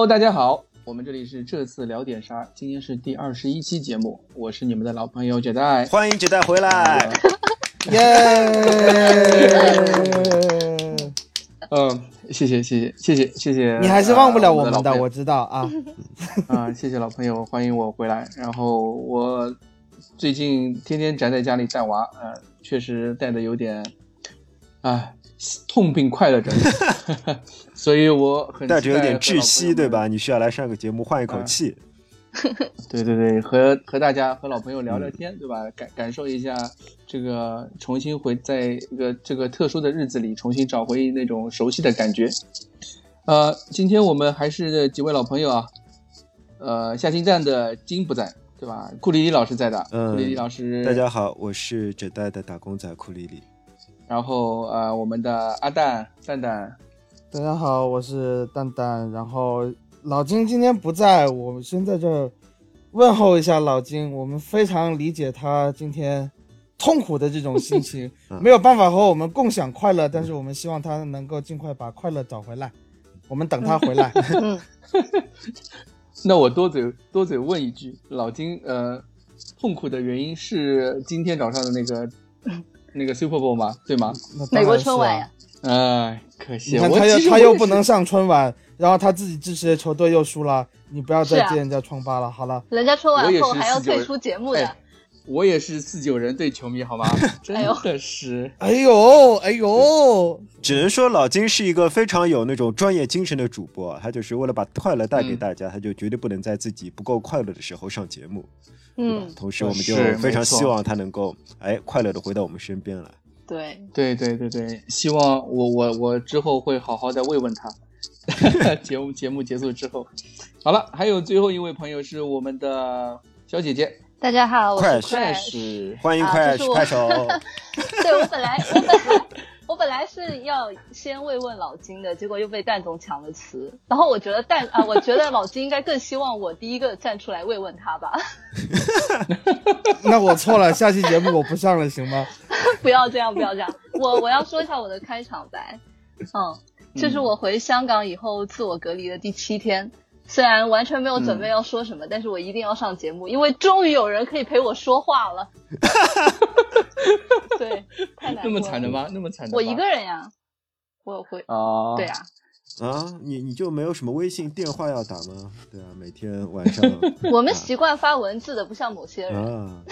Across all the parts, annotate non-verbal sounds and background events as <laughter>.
？Hello，大家好，我们这里是这次聊点啥？今天是第二十一期节目，我是你们的老朋友杰代，欢迎杰代回来，<laughs> 耶！嗯，谢谢谢谢谢谢谢谢，你还是忘不了我们的，我知道啊。<laughs> 啊，谢谢老朋友，欢迎我回来。然后我最近天天宅在家里带娃，呃，确实带的有点，啊，痛并快乐着，<laughs> 所以我很带着有点窒息，对吧？你需要来上个节目换一口气。对对对，和和大家和老朋友聊聊天，对吧？感感受一下这个重新回在一个这个特殊的日子里重新找回那种熟悉的感觉。呃，今天我们还是几位老朋友啊。呃，下金站的金不在，对吧？库里里老师在的。嗯，库里里老师，大家好，我是这代的打工仔库里里。然后呃，我们的阿蛋蛋蛋，大家好，我是蛋蛋。然后老金今天不在，我们先在这问候一下老金。我们非常理解他今天痛苦的这种心情，<laughs> 没有办法和我们共享快乐，但是我们希望他能够尽快把快乐找回来。我们等他回来。<laughs> <laughs> 那我多嘴多嘴问一句，老金，呃，痛苦的原因是今天早上的那个那个 Super Bowl 吗？对吗？美国春晚呀。哎，可惜，他又他又不能上春晚，然后他自己支持的球队又输了，你不要再揭人家疮疤了。好了，人家春晚后还要退出节目的。我也是四九人队球迷，好吗？<laughs> 真的是，哎呦，哎呦，只能说老金是一个非常有那种专业精神的主播，他就是为了把快乐带给大家，他就绝对不能在自己不够快乐的时候上节目。嗯，同时我们就非常希望他能够哎快乐的回到我们身边来。对，对对对对，希望我我我之后会好好的慰问他。<laughs> 节目节目结束之后，好了，还有最后一位朋友是我们的小姐姐。大家好，我是快使，欢迎快手。<laughs> 对我本来我本来我本来是要先慰问老金的，结果又被蛋总抢了词。然后我觉得蛋啊，我觉得老金应该更希望我第一个站出来慰问他吧。<laughs> 那我错了，下期节目我不上了，行吗？<laughs> 不要这样，不要这样。我我要说一下我的开场白。嗯，这是我回香港以后自我隔离的第七天。虽然完全没有准备要说什么，但是我一定要上节目，因为终于有人可以陪我说话了。<laughs> 对，太难。那么惨的吗？那么惨的？我一个人呀，我会啊，对呀。啊，你你就没有什么微信电话要打吗？对啊，每天晚上。<laughs> 我们习惯发文字的，不像某些人。啊。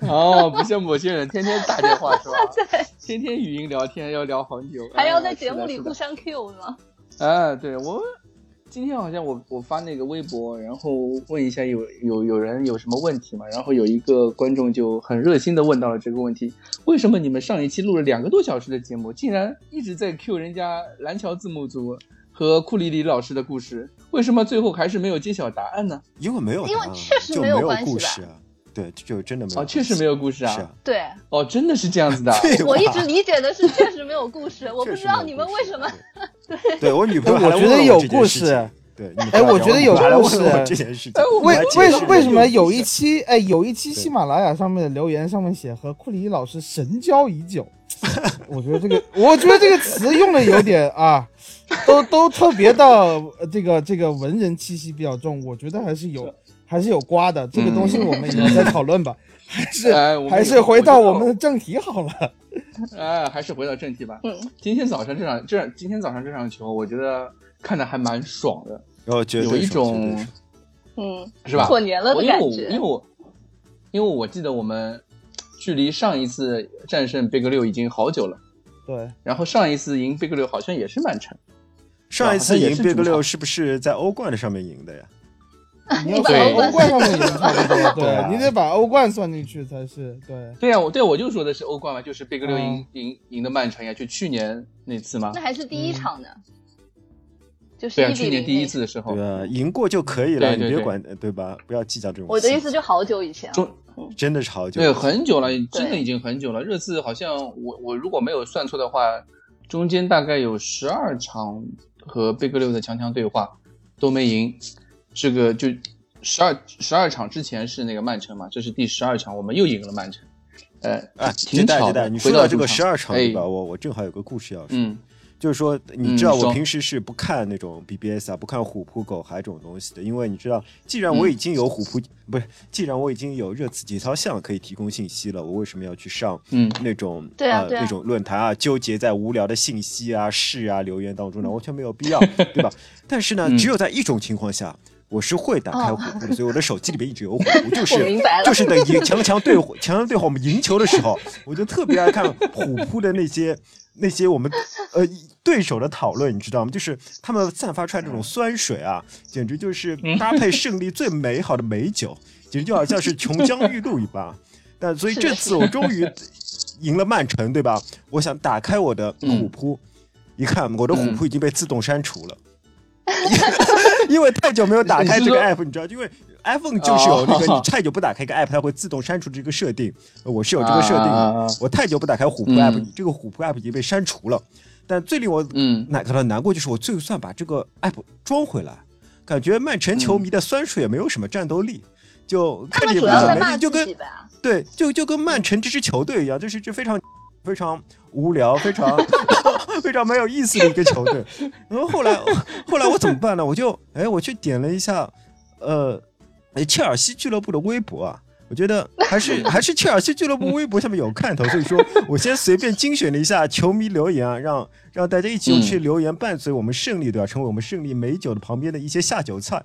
哦，不像某些人天天打电话是吧？<laughs> 对。天天语音聊天要聊很久，还要在节目里互相 Q 吗？哎，对我。今天好像我我发那个微博，然后问一下有有有人有什么问题嘛？然后有一个观众就很热心的问到了这个问题：为什么你们上一期录了两个多小时的节目，竟然一直在 Q 人家蓝桥字幕组和库里里老师的故事？为什么最后还是没有揭晓答案呢？因为没有，因为确实没有故事啊。对，就真的没有哦，确实没有故事啊。对，哦，真的是这样子的。<laughs> 我一直理解的是确实没有故事，<laughs> 我不知道你们为什么。<laughs> 对，对我女朋友我觉得有故事。对，哎，我觉得有故事。这件事情，为为为什么有一期，哎，有一期喜马拉雅上面的留言上面写和库里老师神交已久，我觉得这个，我觉得这个词用的有点啊，都都特别的这个这个文人气息比较重，我觉得还是有还是有瓜的。这个东西我们以后再讨论吧，<laughs> 还是还是回到我们的正题好了。<laughs> 哎，还是回到正题吧。嗯，今天早上这场这今天早上这场球，我觉得。看的还蛮爽的，有一种，嗯，是吧？过年了的感觉。因为我，因为我记得我们距离上一次战胜 Big 六已经好久了。对。然后上一次赢 Big 六好像也是曼城。上一次赢 Big 六是不是在欧冠的上面赢的呀？你要把欧冠上面赢差不多，对你得把欧冠算进去才是。对。对呀，我对我就说的是欧冠嘛，就是贝格六赢赢赢的曼城呀，就去年那次嘛。那还是第一场呢。就是，去年第一次的时候，对啊，赢过就可以了，你别管，对吧？不要计较这种。我的意思就好久以前，中真的是好久，对，很久了，真的已经很久了。热刺好像我我如果没有算错的话，中间大概有十二场和贝格六的强强对话都没赢。这个就十二十二场之前是那个曼城嘛，这是第十二场，我们又赢了曼城。呃，哎，挺巧的。你说到这个十二场对吧？我我正好有个故事要说。嗯。就是说，你知道我平时是不看那种 BBS 啊，不看虎扑狗孩这种东西的，因为你知道，既然我已经有虎扑，不是，既然我已经有热刺节操项可以提供信息了，我为什么要去上那种呃那种论坛啊，纠结在无聊的信息啊、事啊、留言当中呢？<laughs> 完全没有必要，对吧？但是呢，只有在一种情况下，我是会打开虎扑的，所以我的手机里面一直有虎扑，就 <laughs> 是就是等赢强强对强强对话我们赢球的时候，我就特别爱看虎扑的那些。那些我们呃对手的讨论，你知道吗？就是他们散发出来这种酸水啊，简直就是搭配胜利最美好的美酒，简直就好像是琼浆玉露一般。<laughs> 但所以这次我终于赢了曼城，对吧？我想打开我的虎扑，一看我的虎扑已经被自动删除了，<laughs> 因为太久没有打开这个 app，你知道，因为。iPhone 就是有那个你太久不打开一个 App，它会自动删除这个设定。我是有这个设定的。我太久不打开虎扑 App，这个虎扑 App 已经被删除了。但最令我难感到难过就是，我就算把这个 App 装回来，感觉曼城球迷的酸水也没有什么战斗力，就看着也不怎么，就跟对，就就跟曼城这支球队一样，就是这非常非常无聊、非常 <laughs> 非常没有意思的一个球队。然后后来 <laughs> 后来我怎么办呢？我就哎，我去点了一下，呃。哎，切尔西俱乐部的微博啊，我觉得还是 <laughs> 还是切尔西俱乐部微博下面有看头，所以说我先随便精选了一下球迷留言啊，让让大家一起用这些留言伴随我们胜利，对吧？成为我们胜利美酒的旁边的一些下酒菜。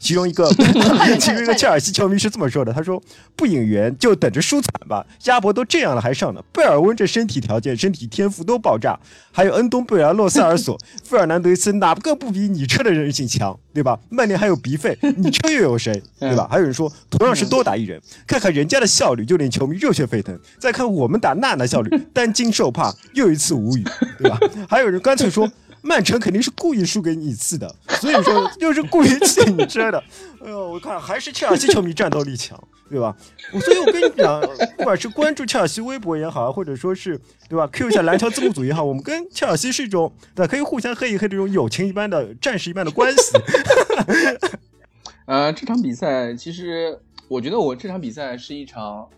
其中一个，<laughs> <laughs> 其中一个切尔西球迷是这么说的：“他说不引援就等着输惨吧，<laughs> 鸭脖都这样了还上呢。贝尔温这身体条件、身体天赋都爆炸，还有恩东贝尔、洛塞尔索、费尔南德斯，哪个不比你车的人性强，对吧？曼联还有鼻费，你车又有谁，对吧？还有人说同样是多打一人，看看人家的效率就令球迷热血沸腾，再看我们打娜娜效率，担惊受怕，又一次无语，对吧？还有人干脆说。”曼城肯定是故意输给你一次的，所以说 <laughs> 就是故意气你车的。哎呦，我看还是切尔西球迷战斗力强，对吧？所以我跟你讲，<laughs> 不管是关注切尔西微博也好，或者说是对吧，Q 一下蓝条字幕组也好，我们跟切尔西是一种对可以互相黑一黑这种友情一般的战士一般的关系。<laughs> 呃，这场比赛其实我觉得我这场比赛是一场。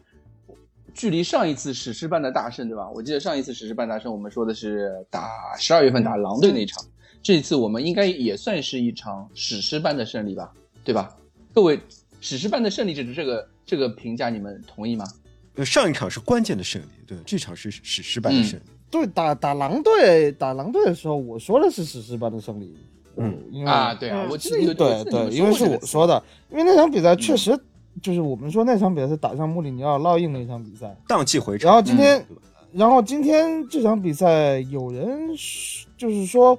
距离上一次史诗般的大胜，对吧？我记得上一次史诗般大胜，我们说的是打十二月份打狼队那场。这次我们应该也算是一场史诗般的胜利吧，对吧？各位，史诗般的胜利，这这个这个评价，你们同意吗？上一场是关键的胜利，对，这场是史诗般的胜利。对，打打狼队，打狼队的时候，我说的是史诗般的胜利。嗯，啊，对啊，我记得对对，因为是我说的，因为那场比赛确实。就是我们说那场比赛是打上穆里尼奥烙印的一场比赛，荡气回肠。然后今天，然后今天这场比赛有人就是说，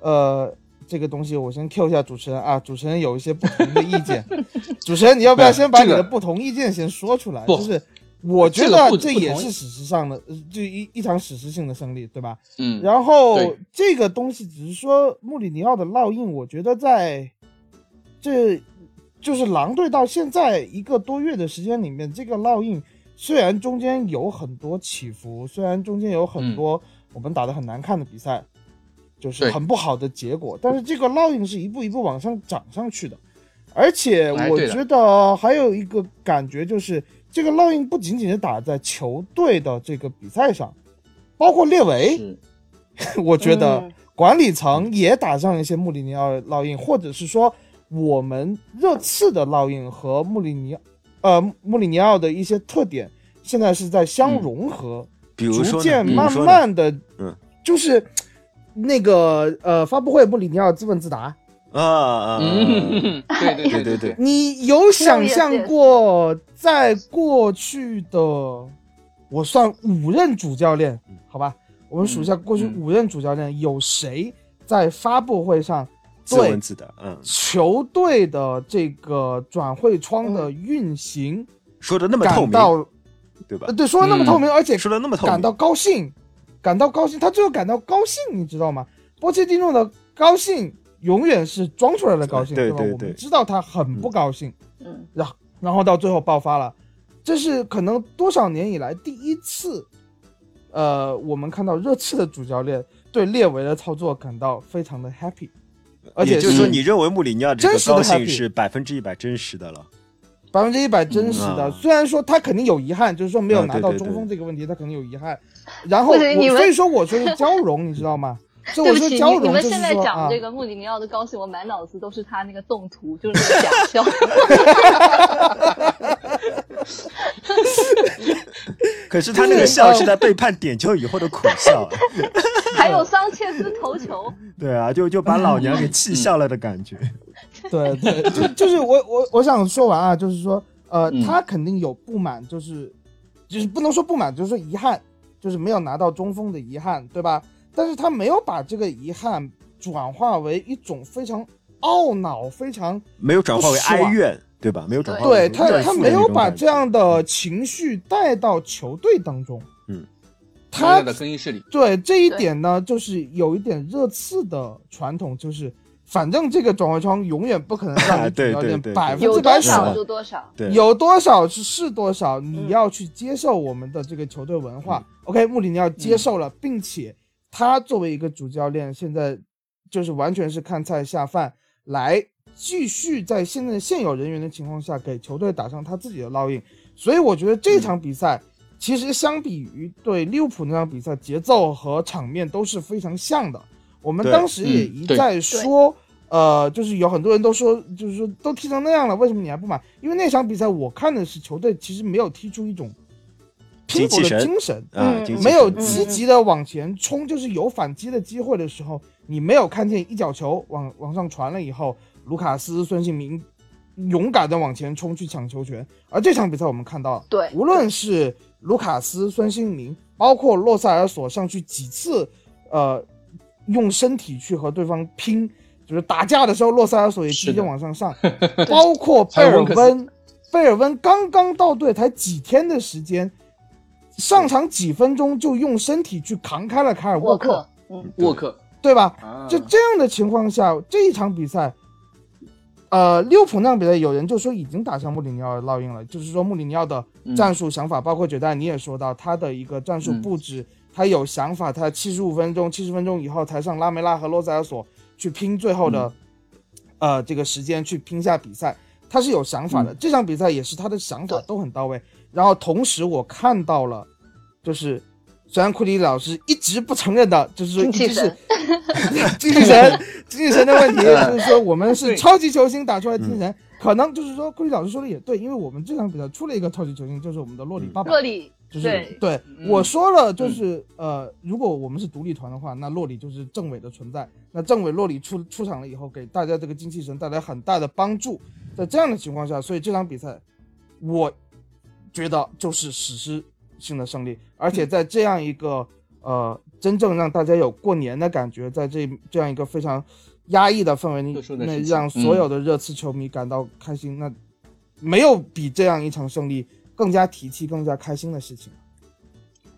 呃，这个东西我先 Q 一下主持人啊，主持人有一些不同的意见。<laughs> 主持人，你要不要先把你的不同意见先说出来？就是我觉得这也是史实上的，就一一场史诗性的胜利，对吧？嗯。然后这个东西只是说穆里尼奥的烙印，我觉得在这。就是狼队到现在一个多月的时间里面，这个烙印虽然中间有很多起伏，虽然中间有很多我们打的很难看的比赛，就是很不好的结果，但是这个烙印是一步一步往上涨上去的。而且我觉得还有一个感觉就是，这个烙印不仅仅是打在球队的这个比赛上，包括列维，<laughs> 我觉得管理层也打上一些穆里尼奥烙印，或者是说。我们热刺的烙印和穆里尼，呃，穆里尼奥的一些特点，现在是在相融合，逐渐慢慢的，嗯，就是那个呃，发布会穆里尼奥自问自答。啊啊，对对对对对，你有想象过在过去的，我算五任主教练，好吧，我们数一下过去五任主教练有谁在发布会上。对，嗯，球队的这个转会窗的运行说的那么透明，对吧？对，说的那么透明，而且说的那么透明，感到高兴，感到高兴，他最后感到高兴，你知道吗？波切蒂诺的高兴永远是装出来的高兴，对吧？我们知道他很不高兴，嗯，然后然后到最后爆发了，这是可能多少年以来第一次，呃，我们看到热刺的主教练对列维的操作感到非常的 happy。而且就是说，你认为穆里尼奥这个高兴是百分之一百真实的了？百分之一百真实的。虽然说他肯定有遗憾，就是说没有拿到中锋这个问题，他肯定有遗憾。然后，所以说我说是交融，你知道吗？<laughs> 对不起，你们现在讲这个穆里尼奥的高兴，我满脑子都是他那个动图，就是假笑。<laughs> <laughs> 可是他那个笑是在背叛点球以后的苦笑。还有桑切斯头球。<laughs> 对啊，就就把老娘给气笑了的感觉。<laughs> 对对，就就是我我我想说完啊，就是说呃，他肯定有不满，就是就是不能说不满，就是说遗憾，就是没有拿到中锋的遗憾，对吧？但是他没有把这个遗憾转化为一种非常懊恼、非常没有转化为哀怨，对吧？没有转化对他，他没有把这样的情绪带到球队当中。嗯，他的更衣室里，对这一点呢，就是有一点热刺的传统，就是反正这个转会窗永远不可能让你主教练百分之百少，有多少有多少是是多少，你要去接受我们的这个球队文化。OK，穆里尼奥接受了，并且。他作为一个主教练，现在就是完全是看菜下饭，来继续在现在现有人员的情况下给球队打上他自己的烙印。所以我觉得这场比赛其实相比于对利物浦那场比赛，节奏和场面都是非常像的。我们当时也一再说，呃，就是有很多人都说，就是说都踢成那样了，为什么你还不买？因为那场比赛我看的是球队其实没有踢出一种。拼搏的精神，嗯，没有积极的往前冲，就是有反击的机会的时候，你没有看见一脚球往往上传了以后，卢卡斯、孙兴民勇敢的往前冲去抢球权。而这场比赛我们看到，对，无论是卢卡斯、孙兴民，包括洛塞尔索上去几次，呃，用身体去和对方拼，就是打架的时候，洛塞尔索也直接往上上，<laughs> 包括贝尔温，贝尔温刚刚到队才几天的时间。上场几分钟就用身体去扛开了凯尔沃克，嗯，沃克，对吧？就这样的情况下，这一场比赛，呃，利物浦那场比赛，有人就说已经打上穆里尼奥的烙印了，就是说穆里尼奥的战术想法，包括九代你也说到他的一个战术布置，他有想法，他七十五分钟、七十分钟以后才上拉梅拉和洛塞尔索去拼最后的，呃，这个时间去拼下比赛，他是有想法的。这场比赛也是他的想法都很到位。然后同时我看到了，就是虽然库里老师一直不承认的，就是说一直是精气神 <laughs> 精气神的问题，就是说我们是超级球星打出来精神，可能就是说库里老师说的也对，因为我们这场比赛出了一个超级球星，就是我们的洛里爸爸。洛里，就是对我说了，就是呃，如果我们是独立团的话，那洛里就是政委的存在。那政委洛里出出场了以后，给大家这个精气神带来很大的帮助。在这样的情况下，所以这场比赛我。觉得就是史诗性的胜利，而且在这样一个呃真正让大家有过年的感觉，在这这样一个非常压抑的氛围里，那让所有的热刺球迷感到开心，那没有比这样一场胜利更加提气、更加开心的事情。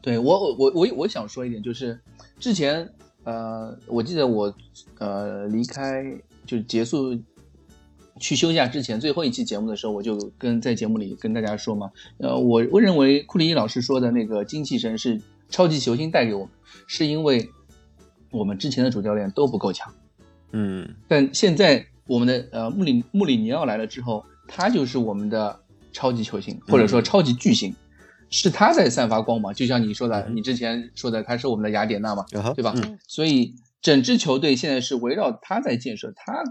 对我，我我我想说一点，就是之前呃，我记得我呃离开就结束。去休假之前最后一期节目的时候，我就跟在节目里跟大家说嘛，呃，我我认为库里老师说的那个精气神是超级球星带给我们，是因为我们之前的主教练都不够强，嗯，但现在我们的呃穆里穆里尼奥来了之后，他就是我们的超级球星或者说超级巨星，是他在散发光芒，就像你说的，你之前说的他是我们的雅典娜嘛，对吧？所以整支球队现在是围绕他在建设，他。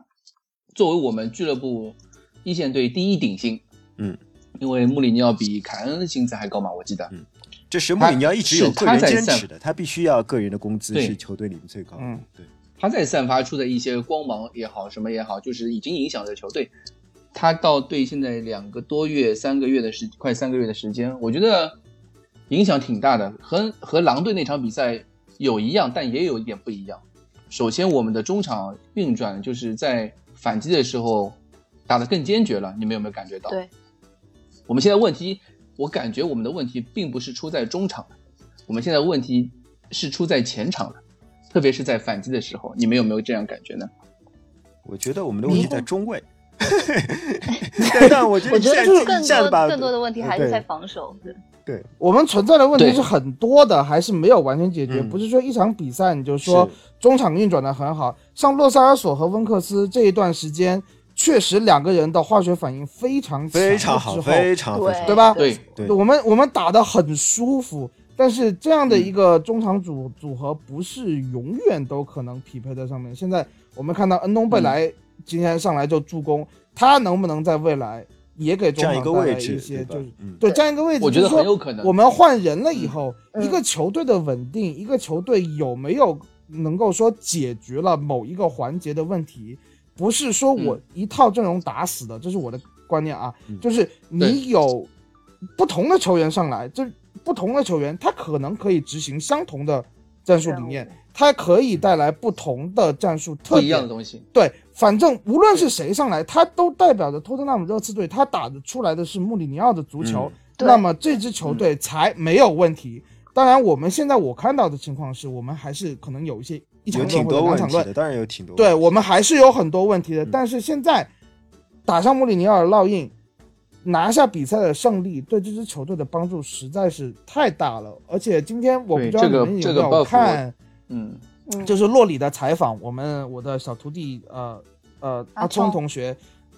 作为我们俱乐部一线队第一顶薪，嗯，因为穆里尼奥比凯恩的薪资还高嘛，我记得，嗯，这是穆里尼奥一直有个人坚持的，他必须要个人的工资是球队里面最高，嗯，对，他在散发出的一些光芒也好，什么也好，就是已经影响着球队。他到队现在两个多月、三个月的时，快三个月的时间，我觉得影响挺大的，和和狼队那场比赛有一样，但也有一点不一样。首先，我们的中场运转就是在。反击的时候打得更坚决了，你们有没有感觉到？对，我们现在问题，我感觉我们的问题并不是出在中场，我们现在问题是出在前场的，特别是在反击的时候，你们有没有这样感觉呢？我觉得我们的问题在中卫。<laughs> 但我觉得更多更多的问题还是在防守。对，我们存在的问题是很多的，还是没有完全解决。不是说一场比赛你就说中场运转的很好，像洛塞尔索和温克斯这一段时间确实两个人的化学反应非常非常好，非常对。对吧？对。对，我们我们打的很舒服，但是这样的一个中场组组合不是永远都可能匹配在上面。现在我们看到恩东贝莱今天上来就助攻，他能不能在未来也给中场带来一些就是对占一个位置？我觉得很有可能。我们换人了以后，一个球队的稳定，一个球队有没有能够说解决了某一个环节的问题？不是说我一套阵容打死的，这是我的观念啊。就是你有不同的球员上来，就不同的球员，他可能可以执行相同的战术理念，他可以带来不同的战术特一样的东西。对，反正无论是谁上来，他都代表着托特纳姆热刺队，他打的出来的是穆里尼奥的足球，那么这支球队才没有问题。当然，我们现在我看到的情况是我们还是可能有一些。有挺多问题的，当然有挺多。对我们还是有很多问题的，但是现在打上穆里尼奥的烙印，拿下比赛的胜利，对这支球队的帮助实在是太大了。而且今天我不知道你们有没有看，嗯，就是洛里的采访，我们我的小徒弟呃呃阿聪同学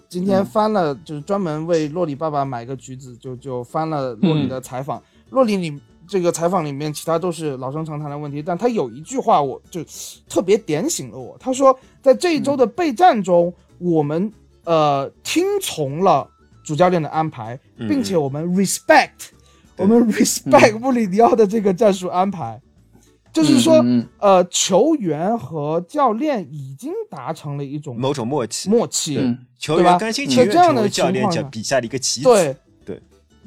今天翻了，就是专门为洛里爸爸买个橘子，就就翻了洛里的采访，洛里里。这个采访里面，其他都是老生常谈的问题，但他有一句话，我就特别点醒了我。他说，在这一周的备战中，我们呃听从了主教练的安排，并且我们 respect，我们 respect 穆里尼奥的这个战术安排，就是说，呃，球员和教练已经达成了一种某种默契，默契，球员甘心情愿成为教练下笔下的一个棋子。对。对。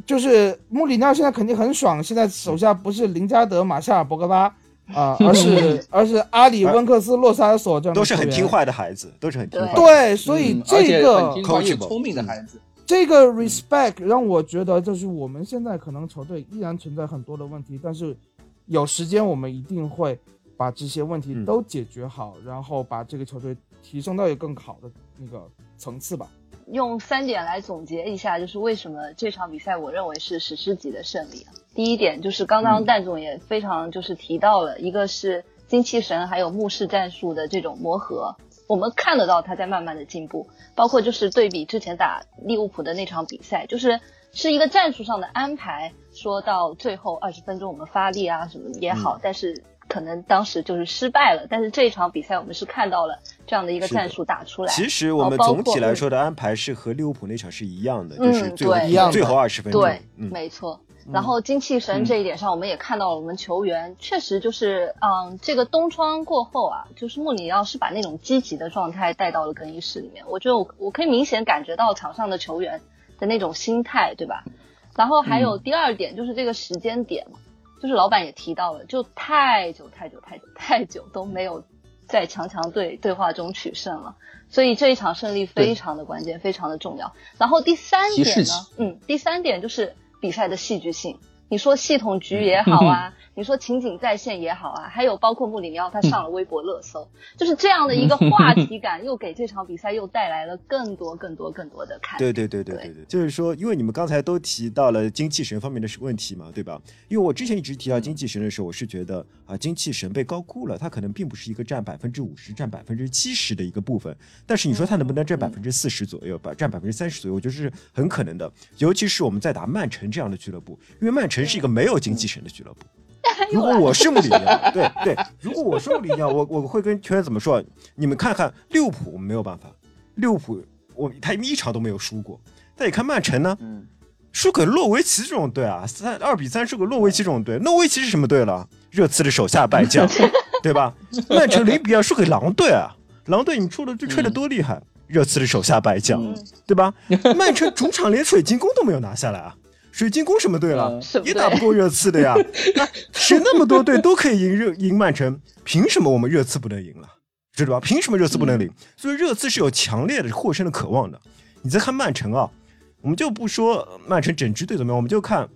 就是穆里尼奥现在肯定很爽，现在手下不是林加德、马夏尔、博格巴啊，<laughs> 而是而是阿里、温克斯、洛萨尔索这样都是很听话的孩子，都是很听话。对，所以这个聪明的孩子，这个 respect 让我觉得，就是我们现在可能球队依然存在很多的问题，但是有时间我们一定会把这些问题都解决好，然后把这个球队提升到一个更好的那个层次吧。用三点来总结一下，就是为什么这场比赛我认为是史诗级的胜利。第一点就是刚刚蛋总也非常就是提到了，一个是精气神还有目视战术的这种磨合，我们看得到他在慢慢的进步。包括就是对比之前打利物浦的那场比赛，就是是一个战术上的安排，说到最后二十分钟我们发力啊什么也好，但是。可能当时就是失败了，但是这一场比赛我们是看到了这样的一个战术打出来。其实我们总体来说的安排是和利物浦那场是一样的，就是最后最后二十分钟。对，没错。然后精气神这一点上，我们也看到了我们球员确实就是，嗯，这个冬窗过后啊，就是穆里奥是把那种积极的状态带到了更衣室里面。我觉得我我可以明显感觉到场上的球员的那种心态，对吧？然后还有第二点就是这个时间点。就是老板也提到了，就太久太久太久太久都没有在强强对对话中取胜了，所以这一场胜利非常的关键，非常的重要。然后第三点呢，嗯，第三点就是比赛的戏剧性。你说系统局也好啊。<laughs> 你说情景再现也好啊，还有包括穆里尼奥他上了微博热搜，就是这样的一个话题感，又给这场比赛又带来了更多更多更多的看。对对对对对对，就是说，因为你们刚才都提到了精气神方面的问题嘛，对吧？因为我之前一直提到精气神的时候，我是觉得啊，精气神被高估了，它可能并不是一个占百分之五十、占百分之七十的一个部分。但是你说它能不能占百分之四十左右吧？占百分之三十左右，我觉得是很可能的。尤其是我们在打曼城这样的俱乐部，因为曼城是一个没有精气神的俱乐部。如果我是穆里尼奥，<laughs> 对对，如果我是穆里尼奥，我我会跟球员怎么说？你们看看利物浦，我们没有办法，利物浦我他一场都没有输过。但你看曼城呢，输给诺维奇这种队啊，三二比三输给诺维奇这种队，诺维奇是什么队了？热刺的手下败将，<laughs> 对吧？曼城零比二输给狼队啊，狼队你出的这吹的多厉害，热刺的手下败将，对吧？曼城主场连水晶宫都没有拿下来啊。水晶宫什么队了？也打不过热刺的呀。那 <laughs> 谁那么多队都可以赢热赢曼城，凭什么我们热刺不能赢了？知道吧？凭什么热刺不能赢？所以热刺是有强烈的获胜的渴望的。你再看曼城啊，我们就不说曼城整支队怎么样，我们就看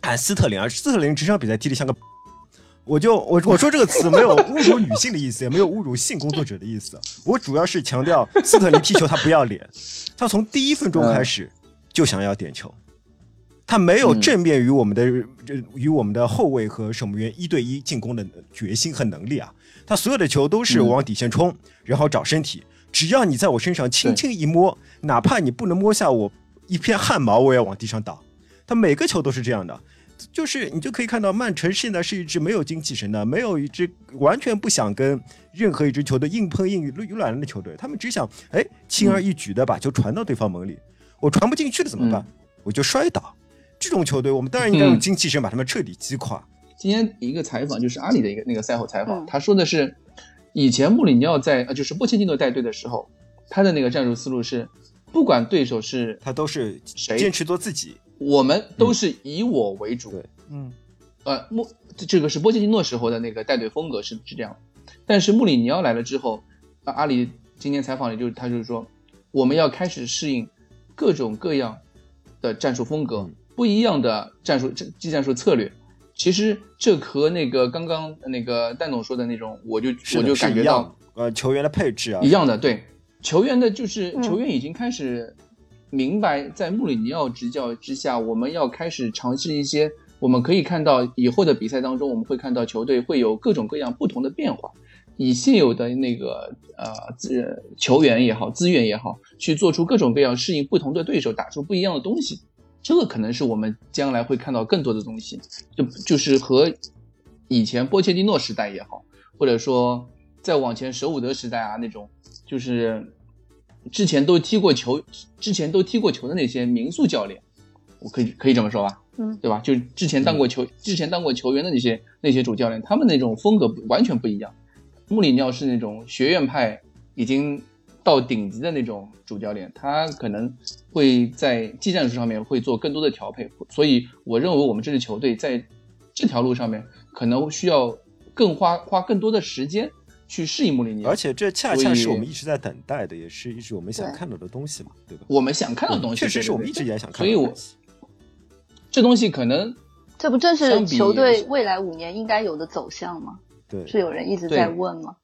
看斯特林啊。斯特林这场比赛踢得像个，<laughs> 我就我我说这个词没有侮辱女性的意思，也没有侮辱性工作者的意思。我主要是强调斯特林踢球他不要脸，他从第一分钟开始就想要点球。他没有正面与我们的与我们的后卫和守门员一对一进攻的决心和能力啊！他所有的球都是往底线冲，然后找身体，只要你在我身上轻轻一摸，哪怕你不能摸下我一片汗毛，我也往地上倒。他每个球都是这样的，就是你就可以看到曼城现在是一支没有精气神的，没有一支完全不想跟任何一支球队硬碰硬、软软的球队，他们只想哎轻而易举的把球传到对方门里，我传不进去了怎么办？我就摔倒。这种球队，我们当然应该用精气神把他们彻底击垮。今天一个采访就是阿里的一个那个赛后采访，他说的是，以前穆里尼奥在呃就是波切蒂诺带队的时候，他的那个战术思路是，不管对手是他都是谁坚持做自己，我们都是以我为主。对，嗯，呃，穆这个是波切蒂诺时候的那个带队风格是是这样，但是穆里尼奥来了之后，阿阿里今天采访里就是他就是说，我们要开始适应各种各样的战术风格。不一样的战术技技战术策略，其实这和那个刚刚那个戴总说的那种，我就我就感觉到，呃，球员的配置啊，一样的，对，球员的就是球员已经开始明白，在穆里尼奥执教之下，我们要开始尝试一些，我们可以看到以后的比赛当中，我们会看到球队会有各种各样不同的变化，以现有的那个呃资球员也好，资源也好，去做出各种各样适应不同的对手，打出不一样的东西。这个可能是我们将来会看到更多的东西，就就是和以前波切蒂诺时代也好，或者说再往前舍伍德时代啊那种，就是之前都踢过球、之前都踢过球的那些民宿教练，我可以可以这么说吧，嗯，对吧？就之前当过球、之前当过球员的那些那些主教练，他们那种风格完全不一样。穆里尼奥是那种学院派，已经。到顶级的那种主教练，他可能会在技战术上面会做更多的调配，所以我认为我们这支球队在这条路上面可能需要更花花更多的时间去适应穆里尼奥，而且这恰恰是我们一直在等待的，也是一直我们想看到的东西嘛，对吧？我们想看到的东西，确实是我们一直也想看到，所以我这东西可能这不正是球队未来五年应该有的走向吗？对，是有人一直在问吗？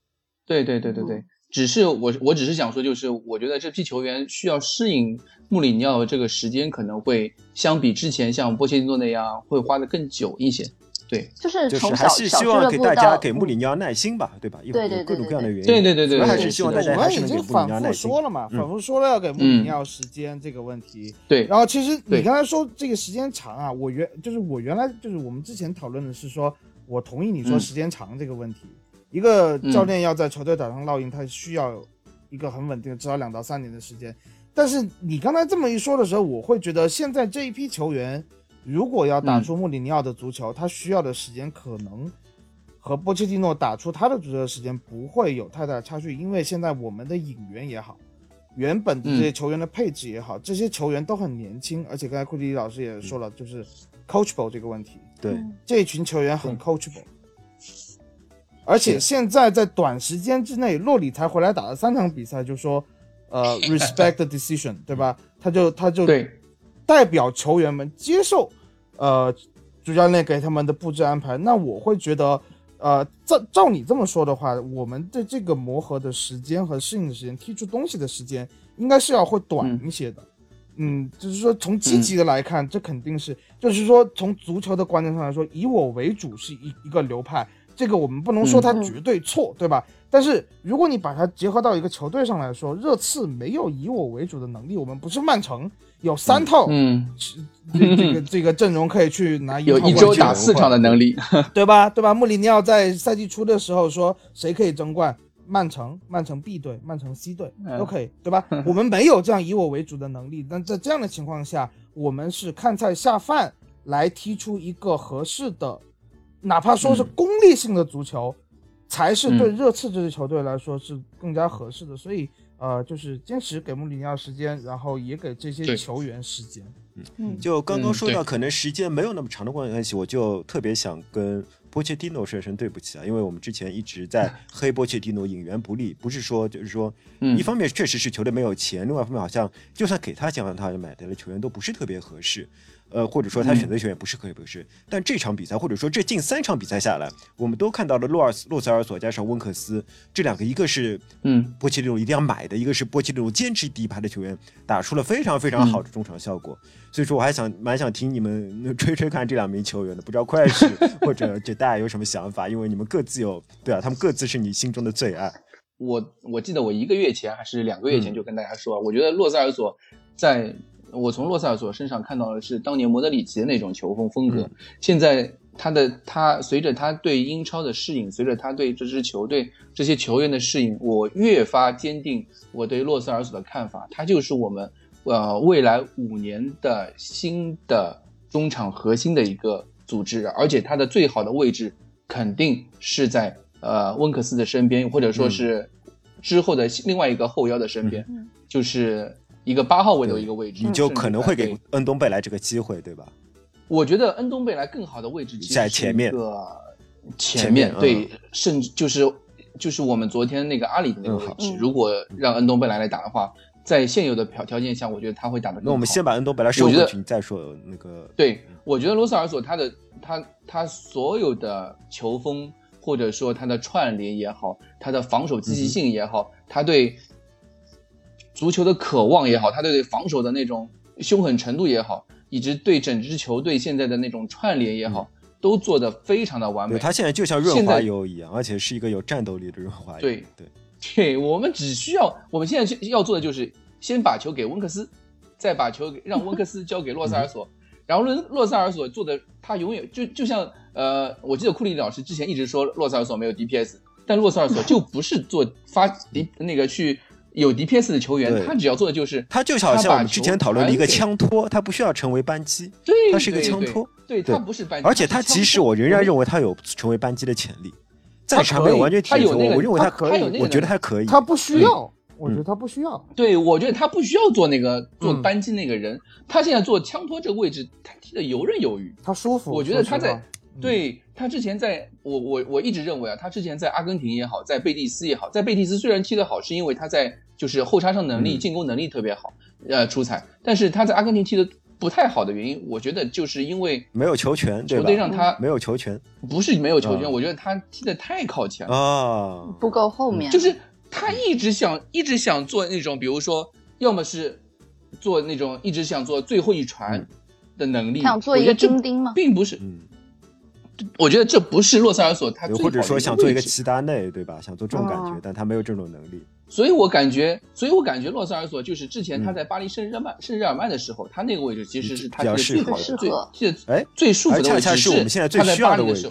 对对对对对。只是我，我只是想说，就是我觉得这批球员需要适应穆里尼奥这个时间，可能会相比之前像波切蒂诺那样会花的更久一些。对，就是就是还是希望给大家给穆里尼奥耐心吧，对吧？对对对，各种各样的原因。对对对对，还是希望大家还是能给穆里尼奥耐心。说了嘛，反复说了要给穆里尼奥时间这个问题。对，然后其实你刚才说这个时间长啊，我原就是我原来就是我们之前讨论的是说，我同意你说时间长这个问题。一个教练要在球队打上烙印，他需要一个很稳定的，至少两到三年的时间。但是你刚才这么一说的时候，我会觉得现在这一批球员，如果要打出穆里尼奥的足球，他需要的时间可能和波切蒂诺打出他的足球的时间不会有太大的差距，因为现在我们的引援也好，原本的这些球员的配置也好，这些球员都很年轻，而且刚才库迪老师也说了，就是 coachable 这个问题。对，这一群球员很 coachable。而且现在在短时间之内，洛里才回来打了三场比赛，就说，呃，<laughs> respect the decision，对吧？他就他就代表球员们接受，呃，主教练给他们的布置安排。那我会觉得，呃，照照你这么说的话，我们的这个磨合的时间和适应的时间，踢出东西的时间，应该是要会短一些的。嗯，就是说从积极的来看，这肯定是，就是说从足球的观念上来说，以我为主是一一个流派。这个我们不能说他绝对错，对吧？但是如果你把它结合到一个球队上来说，热刺没有以我为主的能力，我们不是曼城有三套，嗯，这个 <laughs> 这个阵容可以去拿有一周打四场的能力，<laughs> 对吧？对吧？穆里尼奥在赛季初的时候说谁可以争冠？曼城，曼城 B 队，曼城 C 队都可以，对吧？<laughs> 我们没有这样以我为主的能力，但在这样的情况下，我们是看菜下饭来踢出一个合适的。哪怕说是功利性的足球，才是对热刺这支球队来说是更加合适的。所以，呃，就是坚持给穆里尼奥时间，然后也给这些球员时间。嗯，就刚刚说到可能时间没有那么长的关系，我就特别想跟波切蒂诺说一声对不起啊，因为我们之前一直在黑波切蒂诺引援不利，不是说就是说，一方面确实是球队没有钱，另外一方面好像就算给他钱让他买的球员都不是特别合适。呃，或者说他选择球员不是可以不是，但这场比赛或者说这近三场比赛下来，我们都看到了洛尔斯洛塞尔索加上温克斯这两个，一个是嗯波切蒂诺一定要买的，一个是波切蒂诺坚持第一排的球员，打出了非常非常好的中场效果。所以说我还想蛮想听你们 <laughs> 吹吹看这两名球员的，不知道快史或者这大家有什么想法？因为你们各自有对啊，他们各自是你心中的最爱。我我记得我一个月前还是两个月前就跟大家说，我觉得洛塞尔索在我从洛塞尔索身上看到的是当年莫德里奇的那种球风风格。现在他的他随着他对英超的适应，随着他对这支球队这些球员的适应，我越发坚定我对洛塞尔索的看法。他就是我们呃未来五年的新的中场核心的一个组织，而且他的最好的位置肯定是在呃温克斯的身边，或者说是之后的另外一个后腰的身边，就是。一个八号位的一个位置，你就可能会给恩东贝莱这个机会，对吧？我觉得恩东贝莱更好的位置在前面，前面对，甚至就是就是我们昨天那个阿里的那个位置。如果让恩东贝莱来打的话，在现有的条条件下，我觉得他会打得更好。那我们先把恩东贝莱收回去，你再说那个。对，我觉得罗塞尔索他的他他所有的球风，或者说他的串联也好，他的防守积极性也好，他对。足球的渴望也好，他对防守的那种凶狠程度也好，以及对整支球队现在的那种串联也好，都做得非常的完美。他现在就像润滑油一样，而且是一个有战斗力的润滑油。对对 <laughs> 对，我们只需要，我们现在要做的就是先把球给温克斯，再把球给让温克斯交给洛塞尔索，然后洛洛塞尔索做的，他永远就就像呃，我记得库里老师之前一直说洛塞尔索没有 DPS，但洛塞尔索就不是做发 D 那个去。有 DPS 的球员，他只要做的就是他就好像我们之前讨论的一个枪托，他不需要成为扳机，对，他是一个枪托，对他不是扳机，而且他即使我仍然认为他有成为扳机的潜力，在场面完全他有那个，我认为他可以，我觉得他可以，他不需要，我觉得他不需要，对我觉得他不需要做那个做扳机那个人，他现在做枪托这个位置，他踢的游刃有余，他舒服，我觉得他在。对他之前在我我我一直认为啊，他之前在阿根廷也好，在贝蒂斯也好，在贝蒂斯虽然踢得好，是因为他在就是后插上能力、进攻能力特别好，呃出彩。但是他在阿根廷踢的不太好的原因，我觉得就是因为没有球权，球队让他没有球权，不是没有球权，我觉得他踢的太靠前了啊，不够后面。就是他一直想一直想做那种，比如说，要么是做那种一直想做最后一传的能力，想做一个钉钉吗？并不是。我觉得这不是洛塞尔索他或者说想做一个齐达内对吧？想做这种感觉，但他没有这种能力。所以我感觉，所以我感觉洛塞尔索就是之前他在巴黎圣日耳曼圣日耳曼的时候，他那个位置其实是他最好的、最哎最舒服的位置。恰恰是我们现在最需要的位置。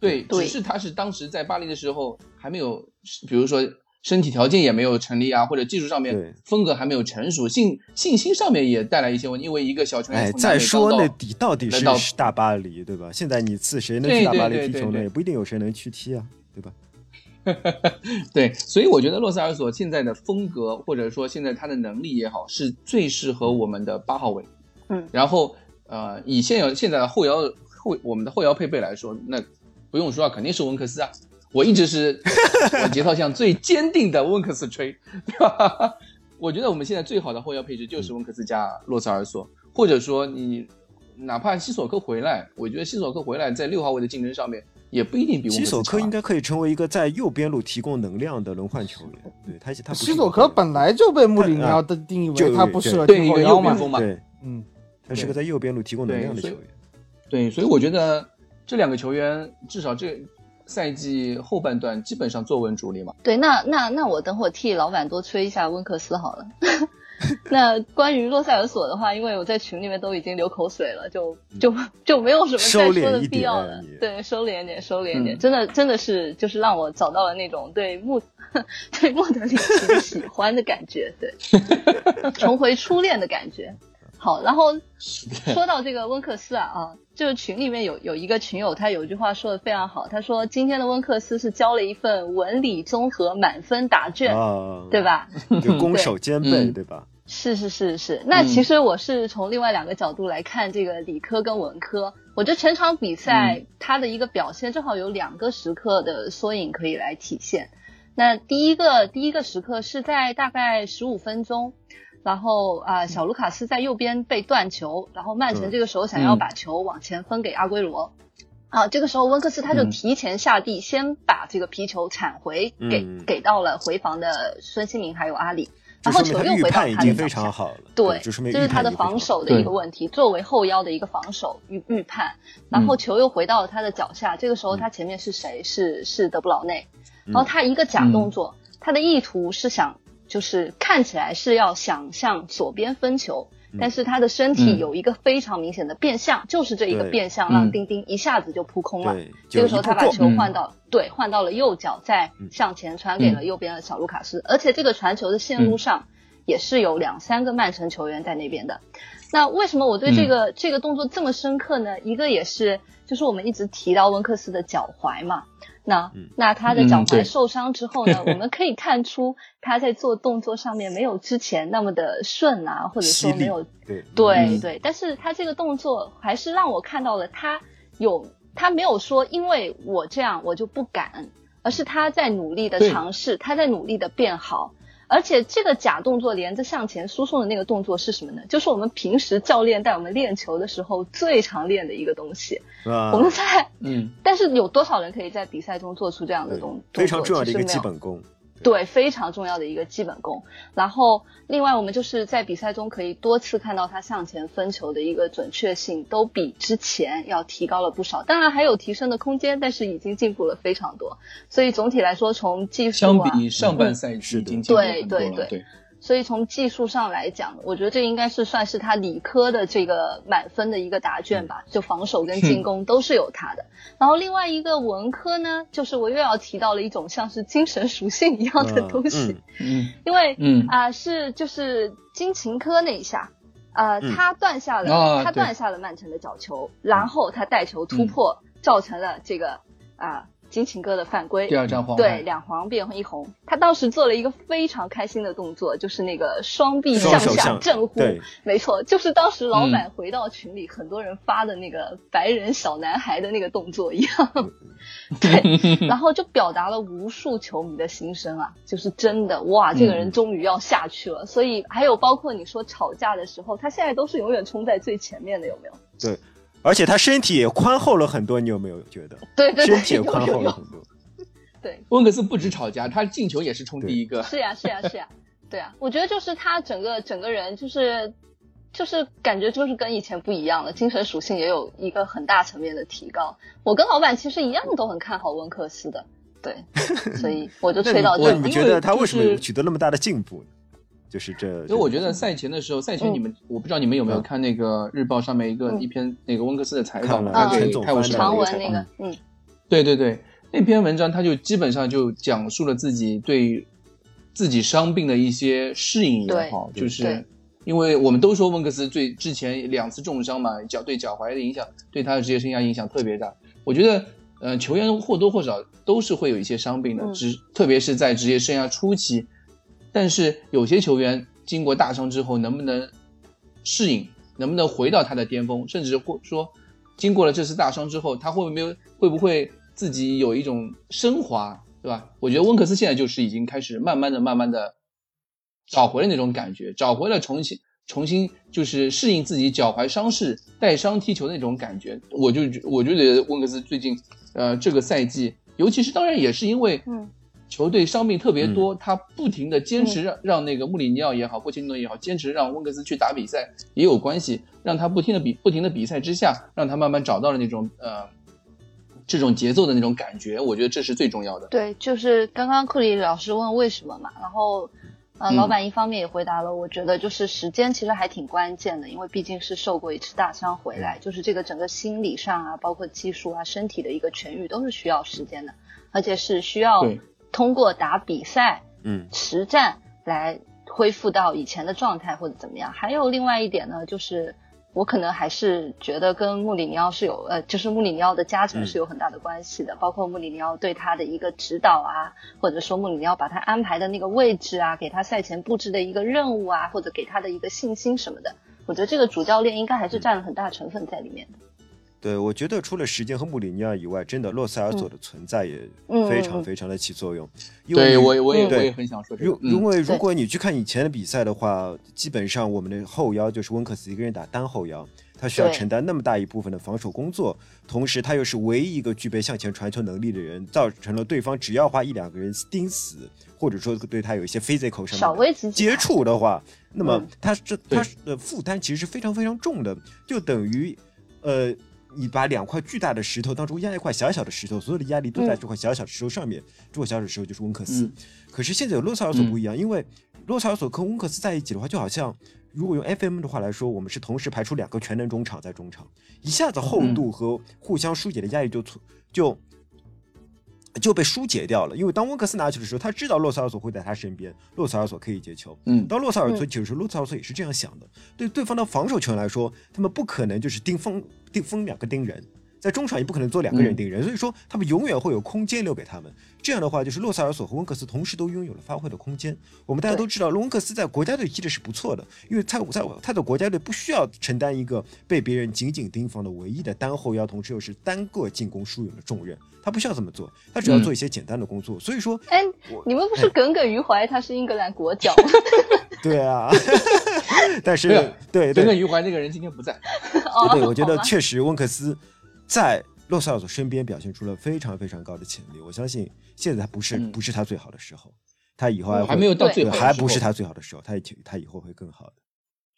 对，只是他是当时在巴黎的时候还没有，比如说。身体条件也没有成立啊，或者技术上面风格还没有成熟，信信心上面也带来一些问题。因为一个小球员，哎，再说那底到底是大巴黎，对吧？现在你次谁能去大巴黎踢球呢？也不一定有谁能去踢啊，对吧？<laughs> 对，所以我觉得洛塞尔索现在的风格，或者说现在他的能力也好，是最适合我们的八号位。嗯，然后呃，以现有现在的后腰后我们的后腰配备来说，那不用说啊，肯定是温克斯啊。我一直是 <laughs> 我节操向最坚定的温克斯吹，对吧？我觉得我们现在最好的后腰配置就是温克斯加洛塞尔索，或者说你哪怕西索科回来，我觉得西索科回来在六号位的竞争上面也不一定比我西索科应该可以成为一个在右边路提供能量的轮换球员。对他，他西索科本来就被穆里尼奥的定义为他不适合对后腰嘛，对，嗯，他是个在右边路提供能量的球员。对，所以我觉得这两个球员至少这。赛季后半段基本上坐稳主力嘛？对，那那那我等会替老板多吹一下温克斯好了。<laughs> 那关于洛塞尔索的话，因为我在群里面都已经流口水了，就就就没有什么再说的必要了。对，收敛点，收敛点，真的真的是就是让我找到了那种对穆 <laughs> 对穆德里奇喜欢的感觉，对，<laughs> 重回初恋的感觉。好，然后说到这个温克斯啊啊，就是群里面有有一个群友，他有一句话说的非常好，他说今天的温克斯是交了一份文理综合满分答卷，啊。对吧？就攻守兼备，对吧？是是是是。那其实我是从另外两个角度来看这个理科跟文科，我觉得全场比赛他的一个表现正好有两个时刻的缩影可以来体现。那第一个第一个时刻是在大概十五分钟。然后啊，小卢卡斯在右边被断球，然后曼城这个时候想要把球往前分给阿圭罗，啊，这个时候温克斯他就提前下地，先把这个皮球铲回，给给到了回防的孙兴民还有阿里，然后球又回到他的脚下。对，这是他的防守的一个问题，作为后腰的一个防守预预判，然后球又回到了他的脚下，这个时候他前面是谁？是是德布劳内，然后他一个假动作。他的意图是想，就是看起来是要想向左边分球，但是他的身体有一个非常明显的变向，就是这一个变向让丁丁一下子就扑空了。这个时候他把球换到对换到了右脚，再向前传给了右边的小卢卡斯，而且这个传球的线路上也是有两三个曼城球员在那边的。那为什么我对这个这个动作这么深刻呢？一个也是，就是我们一直提到温克斯的脚踝嘛。那那他的脚踝受伤之后呢，<laughs> 我们可以看出他在做动作上面没有之前那么的顺啊，或者说没有对对。但是他这个动作还是让我看到了他有他没有说因为我这样我就不敢，而是他在努力的尝试，他在努力的变好。而且这个假动作连着向前输送的那个动作是什么呢？就是我们平时教练带我们练球的时候最常练的一个东西。我们在嗯，但是有多少人可以在比赛中做出这样的动作？非常重要的一个基本功。对，非常重要的一个基本功。然后，另外我们就是在比赛中可以多次看到他向前分球的一个准确性，都比之前要提高了不少。当然还有提升的空间，但是已经进步了非常多。所以总体来说，从技术相比上半赛季，对对对。所以从技术上来讲，我觉得这应该是算是他理科的这个满分的一个答卷吧，就防守跟进攻都是有他的。然后另外一个文科呢，就是我又要提到了一种像是精神属性一样的东西，嗯，因为嗯。啊是就是金琴科那一下，呃他断下了他断下了曼城的角球，然后他带球突破，造成了这个啊。金琴哥的犯规，第二张黄对两黄变一红，他当时做了一个非常开心的动作，就是那个双臂向下震呼，没错，就是当时老板回到群里，很多人发的那个白人小男孩的那个动作一样，对，然后就表达了无数球迷的心声啊，就是真的哇，这个人终于要下去了。所以还有包括你说吵架的时候，他现在都是永远冲在最前面的，有没有？对。而且他身体也宽厚了很多，你有没有觉得？对对对，身体也宽厚了很多。对，温克斯不止吵架，他进球也是冲第一个。是呀是呀是呀，对啊，我觉得就是他整个整个人就是就是感觉就是跟以前不一样了，精神属性也有一个很大层面的提高。我跟老板其实一样都很看好温克斯的，对，所以我就 <laughs> 吹到这。你觉得他为什么取得那么大的进步？就是这，因为我觉得赛前的时候，赛前你们我不知道你们有没有看那个日报上面一个一篇那个温克斯的采访，他给泰晤士长文那个，嗯，对对对，那篇文章他就基本上就讲述了自己对自己伤病的一些适应也好，就是因为我们都说温克斯最之前两次重伤嘛，脚对脚踝的影响对他的职业生涯影响特别大。我觉得，呃，球员或多或少都是会有一些伤病的，只特别是在职业生涯初期。但是有些球员经过大伤之后，能不能适应，能不能回到他的巅峰，甚至或说，经过了这次大伤之后，他会不会会不会自己有一种升华，对吧？我觉得温克斯现在就是已经开始慢慢的、慢慢的找回了那种感觉，找回了重新、重新就是适应自己脚踝伤势、带伤踢球的那种感觉。我就我就觉得温克斯最近，呃，这个赛季，尤其是当然也是因为，球队伤病特别多，他不停的坚持让让那个穆里尼奥也好，波切蒂诺也好，坚持让温格斯去打比赛也有关系，让他不停的比不停的比赛之下，让他慢慢找到了那种呃这种节奏的那种感觉，我觉得这是最重要的。对，就是刚刚库里老师问为什么嘛，然后呃老板一方面也回答了，我觉得就是时间其实还挺关键的，因为毕竟是受过一次大伤回来，就是这个整个心理上啊，包括技术啊，身体的一个痊愈都是需要时间的，而且是需要。通过打比赛，嗯，实战来恢复到以前的状态或者怎么样。还有另外一点呢，就是我可能还是觉得跟穆里尼奥是有，呃，就是穆里尼奥的加成是有很大的关系的。包括穆里尼奥对他的一个指导啊，或者说穆里尼奥把他安排的那个位置啊，给他赛前布置的一个任务啊，或者给他的一个信心什么的，我觉得这个主教练应该还是占了很大成分在里面的。对，我觉得除了时间和穆里尼奥以外，真的洛塞尔索的存在也非常非常的起作用。对，我我也我也很想说这个。因为如果你去看以前的比赛的话，基本上我们的后腰就是温克斯一个人打单后腰，他需要承担那么大一部分的防守工作，同时他又是唯一一个具备向前传球能力的人，造成了对方只要花一两个人盯死，或者说对他有一些 physical 上的接触的话，那么他这他的负担其实是非常非常重的，就等于呃。你把两块巨大的石头当中压一块小小的石头，所有的压力都在这块小小的石头上面，这块小小的石头就是温克斯。可是现在有洛萨尔索不一样，因为洛萨尔索跟温克斯在一起的话，就好像如果用 FM 的话来说，我们是同时排出两个全能中场在中场，一下子厚度和互相疏解的压力就就。就被疏解掉了，因为当温克斯拿球的时候，他知道洛萨尔索会在他身边，洛萨尔索可以接球。嗯，当洛萨尔索接球，洛萨尔索也是这样想的。对对方的防守球员来说，他们不可能就是盯封盯封两个盯人。在中场也不可能做两个人盯人，所以说他们永远会有空间留给他们。这样的话，就是洛塞尔索和温克斯同时都拥有了发挥的空间。我们大家都知道，温克斯在国家队踢的是不错的，因为他在他的国家队不需要承担一个被别人紧紧盯防的唯一的单后腰，同时又是单个进攻枢纽的重任。他不需要这么做，他只要做一些简单的工作。所以说，哎，你们不是耿耿于怀他是英格兰国脚 <laughs> 吗？对啊，<laughs> 但是对耿耿于怀那个人今天不在。对，我觉得确实温克斯。在洛萨尔索身边表现出了非常非常高的潜力，我相信现在他不是不是他最好的时候，他以后还还没有到最好，还不是他最好的时候，他以他以后会更好的。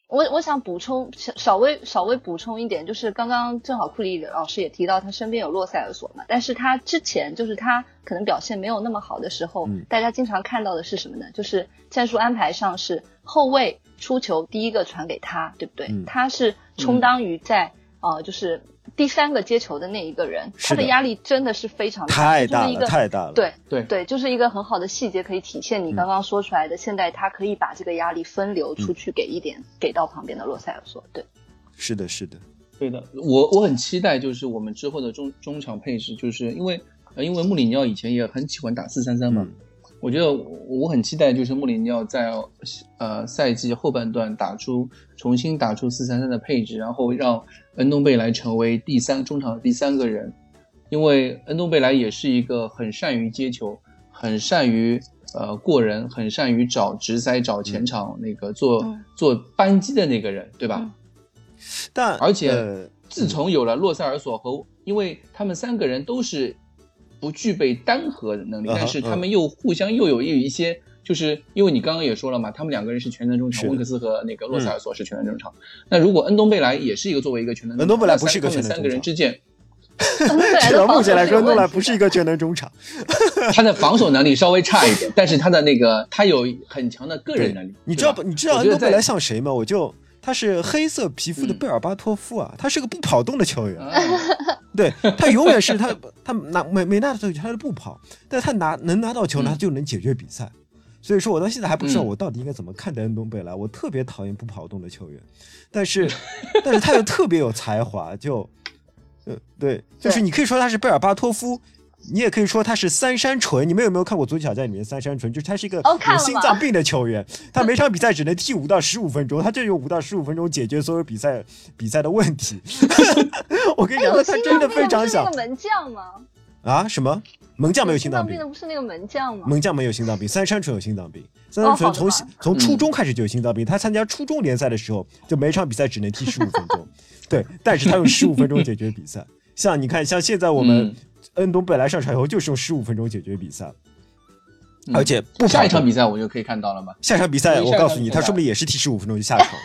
我我想补充稍微稍微补充一点，就是刚刚正好库里老师也提到他身边有洛塞尔索嘛，但是他之前就是他可能表现没有那么好的时候，大家经常看到的是什么呢？就是战术安排上是后卫出球第一个传给他，对不对？他是充当于在呃就是。第三个接球的那一个人，他的压力真的是非常太大了，太大了。对对对，就是一个很好的细节，可以体现你刚刚说出来的。现在他可以把这个压力分流出去，给一点给到旁边的洛塞尔索。对，是的，是的，对的。我我很期待，就是我们之后的中中场配置，就是因为因为穆里尼奥以前也很喜欢打四三三嘛。我觉得我很期待，就是穆里尼奥在呃赛季后半段打出重新打出四三三的配置，然后让恩东贝莱成为第三中场的第三个人，因为恩东贝莱也是一个很善于接球、很善于呃过人、很善于找直塞、找前场那个做做扳机的那个人，对吧？但而且自从有了洛塞尔索和，因为他们三个人都是。不具备单核的能力，但是他们又互相又有有一些，就是因为你刚刚也说了嘛，他们两个人是全能中场，温克斯和那个洛塞尔索是全能中场。那如果恩东贝莱也是一个作为一个全能，恩东贝莱不是一个全能，三个人之间，至少目前来说，恩东贝莱不是一个全能中场。<laughs> 他的防守能力稍微差一点，<laughs> 但是他的那个他有很强的个人能力。你知道不？你知道恩东贝莱像谁吗？我就。他是黑色皮肤的贝尔巴托夫啊，他是个不跑动的球员，<laughs> 对他永远是他他拿没没拿到球他就不跑，但他拿能拿到球他就能解决比赛，所以说我到现在还不知道我到底应该怎么看待恩东贝莱，我特别讨厌不跑动的球员，但是 <laughs> 但是他又特别有才华，就呃对，就是你可以说他是贝尔巴托夫。你也可以说他是三山纯，你们有没有看过《足球小将》里面三山纯？就是他是一个有心脏病的球员，<laughs> 他每场比赛只能踢五到十五分钟，他就用五到十五分钟解决所有比赛比赛的问题。<laughs> 我跟你讲，他真的非常想。门将吗？啊？什么？门将没有心脏病的不是那个门将吗？门将没有心脏病，三山纯有心脏病。三山纯从从初中开始就有心脏病，他参加初中联赛的时候，就每场比赛只能踢十五分钟。<laughs> 对，但是他用十五分钟解决比赛。<laughs> 像你看，像现在我们。恩东本来上场以后就是用十五分钟解决比赛，而且不下一场比赛我就可以看到了吗？下场比赛我告诉你，他说不定也是踢十五分钟就下场了。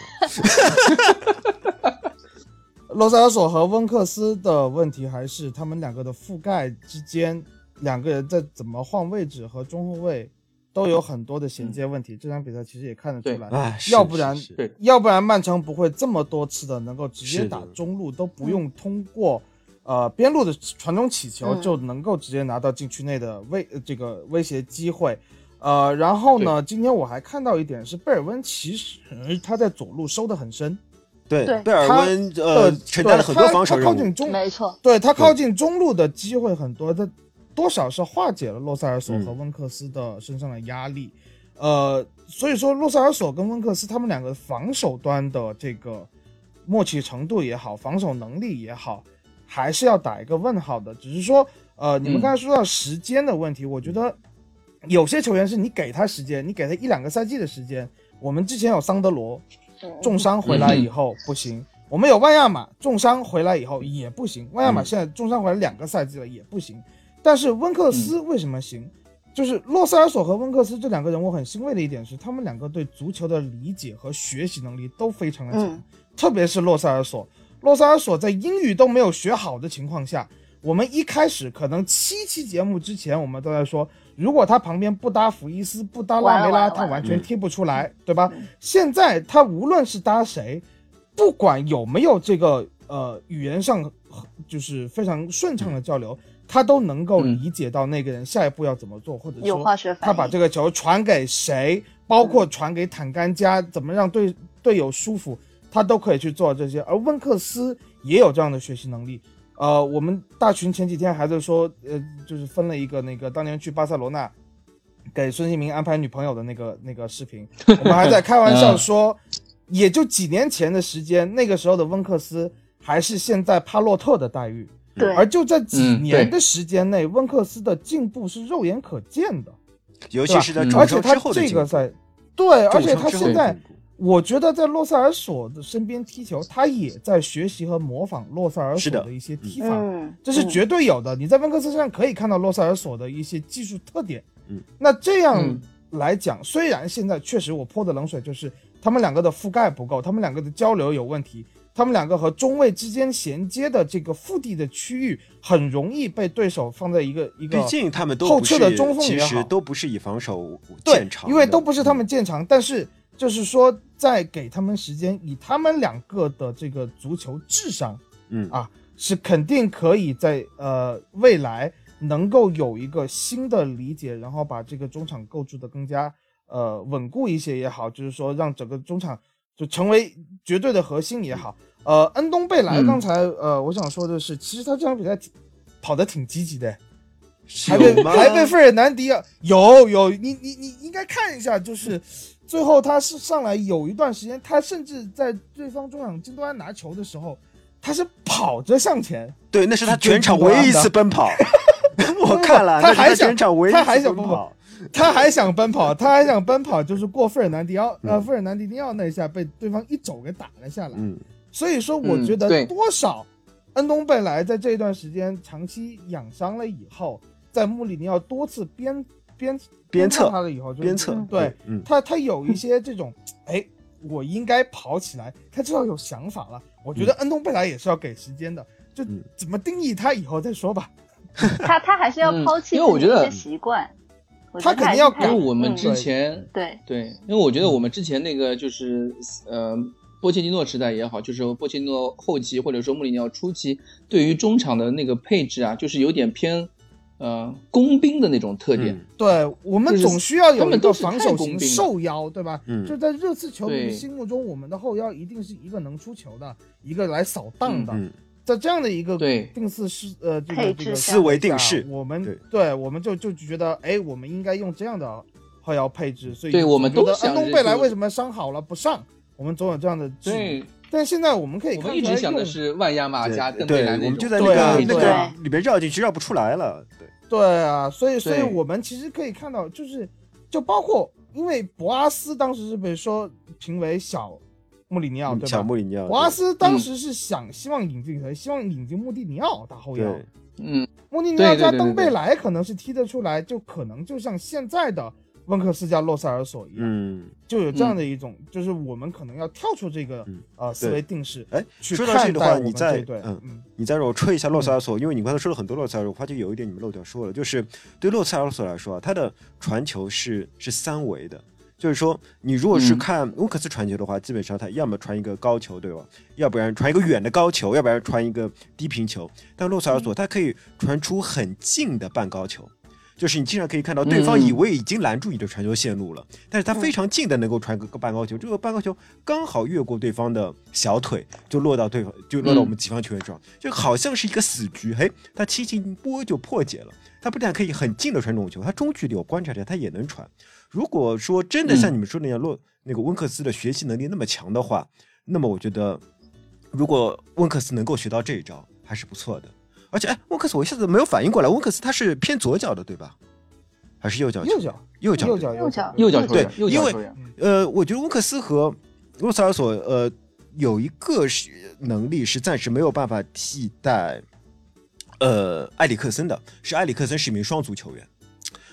<laughs> 罗塞尔索和温克斯的问题还是他们两个的覆盖之间，两个人在怎么换位置和中后卫都有很多的衔接问题。这场比赛其实也看得出来，要不然要不然曼城不会这么多次的能够直接打中路，都不用通过。呃，边路的传中起球就能够直接拿到禁区内的威这个威胁机会，呃，然后呢，今天我还看到一点是贝尔温其实他在左路收的很深，对，贝尔温呃承担了很多防守靠近中，没错，对他靠近中路的机会很多，他多少是化解了洛塞尔索和温克斯的身上的压力，呃，所以说洛塞尔索跟温克斯他们两个防守端的这个默契程度也好，防守能力也好。还是要打一个问号的，只是说，呃，你们刚才说到时间的问题，我觉得有些球员是你给他时间，你给他一两个赛季的时间。我们之前有桑德罗重伤回来以后不行，我们有万亚马重伤回来以后也不行，万亚马现在重伤回来两个赛季了也不行。但是温克斯为什么行？就是洛塞尔索和温克斯这两个人，我很欣慰的一点是，他们两个对足球的理解和学习能力都非常的强，特别是洛塞尔索。洛塞尔索在英语都没有学好的情况下，我们一开始可能七期节目之前，我们都在说，如果他旁边不搭福伊斯，不搭拉梅拉，他完全踢不出来，对吧？现在他无论是搭谁，不管有没有这个呃语言上就是非常顺畅的交流，他都能够理解到那个人下一步要怎么做，或者说他把这个球传给谁，包括传给坦甘加，怎么让队队友舒服。他都可以去做这些，而温克斯也有这样的学习能力。呃，我们大群前几天还在说，呃，就是分了一个那个当年去巴塞罗那给孙兴民安排女朋友的那个那个视频，<laughs> 我们还在开玩笑说，也就几年前的时间，那个时候的温克斯还是现在帕洛特的待遇。对，而就在几年的时间内，温克斯的进步是肉眼可见的，尤其是在而且他这个赛对，而且他现在。我觉得在洛塞尔索的身边踢球，他也在学习和模仿洛塞尔索的一些踢法，这是绝对有的。你在温克斯身上可以看到洛塞尔索的一些技术特点。嗯，那这样来讲，虽然现在确实我泼的冷水就是他们两个的覆盖不够，他们两个的交流有问题，他们两个和中卫之间衔接的这个腹地的区域很容易被对手放在一个一个，毕竟他们都后撤的中锋其实都不是以防守见长，因为都不是他们见长，但是。就是说，在给他们时间，以他们两个的这个足球智商，嗯。啊，是肯定可以在呃未来能够有一个新的理解，然后把这个中场构筑的更加呃稳固一些也好，就是说让整个中场就成为绝对的核心也好。呃，恩东贝莱刚才呃我想说的是，其实他这场比赛跑得挺积极的，还被还被费尔南迪有有你你你应该看一下，就是。<laughs> 最后他是上来有一段时间，他甚至在对方中场金多安拿球的时候，他是跑着向前。对，那是他 <laughs> 全场唯一一次奔跑。我看了，他还想，他还想奔跑，<laughs> 他还想奔跑，他还想奔跑，就是过费尔南迪奥，呃，费尔南迪尼奥那一下被对方一肘给打了下来。嗯，所以说我觉得多少，恩东贝莱在这一段时间长期养伤了以后，在穆里尼奥多次鞭。鞭鞭策他了以后，鞭策对他，他有一些这种，<laughs> 哎，我应该跑起来，他至少有想法了。我觉得恩东贝莱也是要给时间的，就怎么定义他以后再说吧。<laughs> 他他还是要抛弃因为我觉得习惯，他肯定要跟我们之前对对，因为我觉得我们之前那个就是呃波切蒂诺时代也好，就是波切蒂诺后期或者说穆里尼奥初期，对于中场的那个配置啊，就是有点偏。呃，工兵的那种特点，对我们总需要有一个防守型瘦腰，对吧？嗯，就在热刺球迷心目中，我们的后腰一定是一个能出球的，一个来扫荡的，在这样的一个定式是呃这个这个思维定式，我们对。我们就就觉得，哎，我们应该用这样的后腰配置，所以对我们觉得安东贝莱为什么伤好了不上？我们总有这样的对。但现在我们可以，我们一直想的是万亚马加邓贝莱我们就在那个那个里边绕进去绕不出来了。对。对啊，所以所以我们其实可以看到，就是就包括因为博阿斯当时是被说评为小穆里尼奥，对吧？小穆里尼奥，博阿斯当时是想希望引进谁？希望引进穆蒂尼奥打后腰。嗯，穆蒂尼奥加登贝莱可能是踢得出来，就可能就像现在的。温克斯加洛塞尔索一样，嗯，就有这样的一种，就是我们可能要跳出这个呃思维定式。哎，说到这的话，你再嗯，你再让我吹一下洛塞尔索，因为你刚才说了很多洛塞尔索，我发觉有一点你们漏掉说了，就是对洛塞尔索来说啊，他的传球是是三维的，就是说你如果是看温克斯传球的话，基本上他要么传一个高球，对吧？要不然传一个远的高球，要不然传一个低平球。但洛塞尔索他可以传出很近的半高球。就是你经常可以看到对方以为已经拦住你的传球线路了，但是他非常近的能够传个个半高球，这个半高球刚好越过对方的小腿，就落到对方，就落到我们己方球员上，就好像是一个死局。嘿，他轻轻拨就破解了。他不但可以很近的传这种球，他中距离我观察下他也能传。如果说真的像你们说那样，洛那个温克斯的学习能力那么强的话，那么我觉得如果温克斯能够学到这一招，还是不错的。而且，哎，温克斯，我一下子没有反应过来，温克斯他是偏左脚的，对吧？还是右脚？右脚，右脚，右脚，右脚，右脚对，因为呃，我觉得温克斯和洛塞尔索呃有一个是能力是暂时没有办法替代呃埃里克森的，是埃里克森是一名双足球员，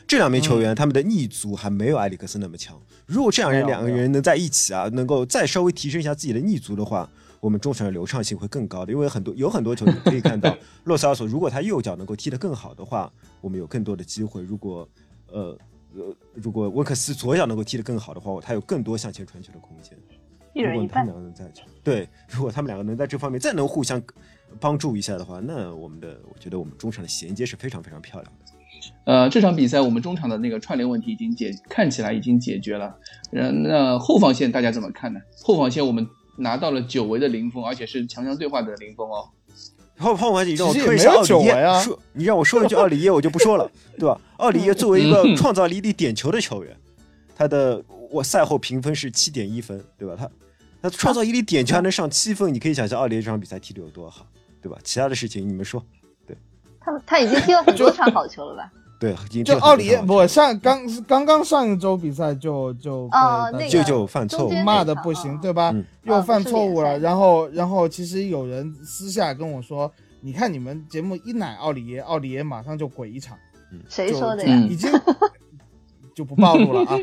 这两名球员他们的逆足还没有埃里克森那么强。如果这两人两个人能在一起啊，能够再稍微提升一下自己的逆足的话。我们中场的流畅性会更高的。因为很多有很多球可以看到，<laughs> 洛萨尔索如果他右脚能够踢得更好的话，我们有更多的机会。如果呃呃，如果温克斯左脚能够踢得更好的话，他有更多向前传球的空间。一人一半。如果他们两个能在对，如果他们两个能在这方面再能互相帮助一下的话，那我们的我觉得我们中场的衔接是非常非常漂亮的。呃，这场比赛我们中场的那个串联问题已经解，看起来已经解决了。嗯，那后防线大家怎么看呢？后防线我们拿到了久违的零封，而且是强强对话的零封哦。后后防线你让我说一下奥里耶，说你让我说一句奥里耶，我就不说了，<laughs> 对吧？奥里耶作为一个创造一粒点球的球员，他的我赛后评分是七点一分，对吧？他他创造一粒点球还能上七分，你可以想象奥里耶这场比赛踢的有多好，对吧？其他的事情你们说。对他他已经踢了很多场好球了吧？对，就奥里耶，我上刚刚刚上一周比赛就就啊，就就犯错误，骂的不行，对吧？又犯错误了，然后然后其实有人私下跟我说，你看你们节目一奶奥里耶，奥里耶马上就鬼一场，谁说的呀？已经 <laughs> 就不暴露了啊。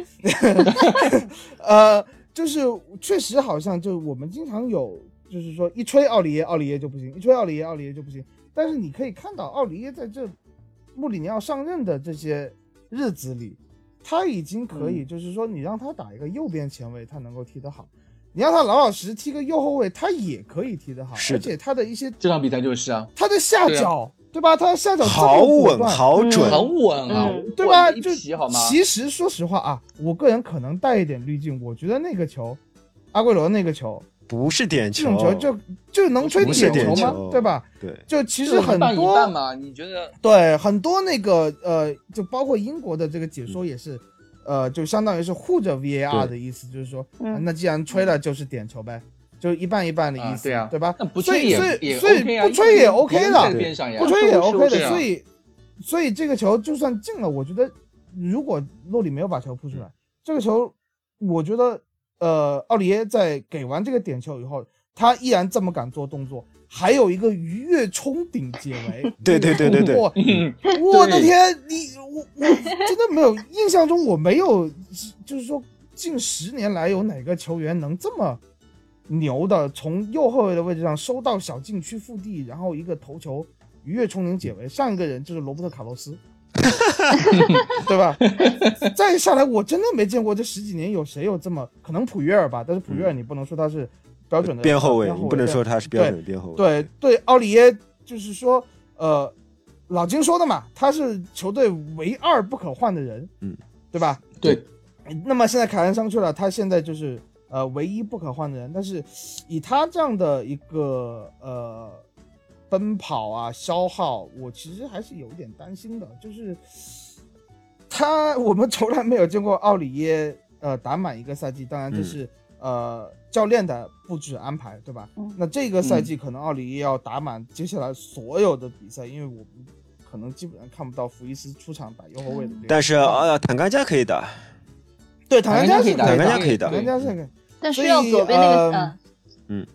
<laughs> 呃，就是确实好像就我们经常有，就是说一吹奥里耶，奥里耶就不行，一吹奥里耶，奥里耶就不行。但是你可以看到，奥里耶在这。穆里尼奥上任的这些日子里，他已经可以，就是说，你让他打一个右边前卫，他能够踢得好；你让他老老实实踢个右后卫，他也可以踢得好。而且他的一些这场比赛就是啊，他的下脚，对吧？他的下脚好稳，好准，很稳啊，对吧？就其实说实话啊，我个人可能带一点滤镜，我觉得那个球，阿圭罗那个球。不是点球，这种球就就能吹点球吗？对吧？对，就其实很多嘛，你觉得？对，很多那个呃，就包括英国的这个解说也是，呃，就相当于是护着 VAR 的意思，就是说，那既然吹了就是点球呗，就一半一半的意思，对啊，对吧？不吹也所以不吹也 OK 的，不吹也 OK 的，所以所以这个球就算进了，我觉得如果洛里没有把球扑出来，这个球我觉得。呃，奥里耶在给完这个点球以后，他依然这么敢做动作，还有一个鱼跃冲顶解围。<laughs> 对对对对对，我的天，你我我真的没有印象中我没有，就是说近十年来有哪个球员能这么牛的，从右后卫的位置上收到小禁区腹地，然后一个头球鱼跃冲顶解围。上一个人就是罗伯特卡洛斯。<laughs> 对吧？再下来，我真的没见过这十几年有谁有这么可能普约尔吧？但是普约尔你不能说他是标准的边后卫，你不能说他是标准的边后卫。对对，奥里耶就是说，呃，老金说的嘛，他是球队唯二不可换的人，嗯，对吧？对。那么现在凯恩上去了，他现在就是呃唯一不可换的人，但是以他这样的一个呃。奔跑啊，消耗，我其实还是有点担心的。就是他，我们从来没有见过奥里耶呃打满一个赛季。当然这是呃教练的布置安排，对吧？那这个赛季可能奥里耶要打满接下来所有的比赛，因为我们可能基本上看不到福伊斯出场打右后卫的。但是呃，坦甘加可以打，对，坦甘加可以打，坦甘加可以打，坦甘加可以。但是要左边那个，嗯。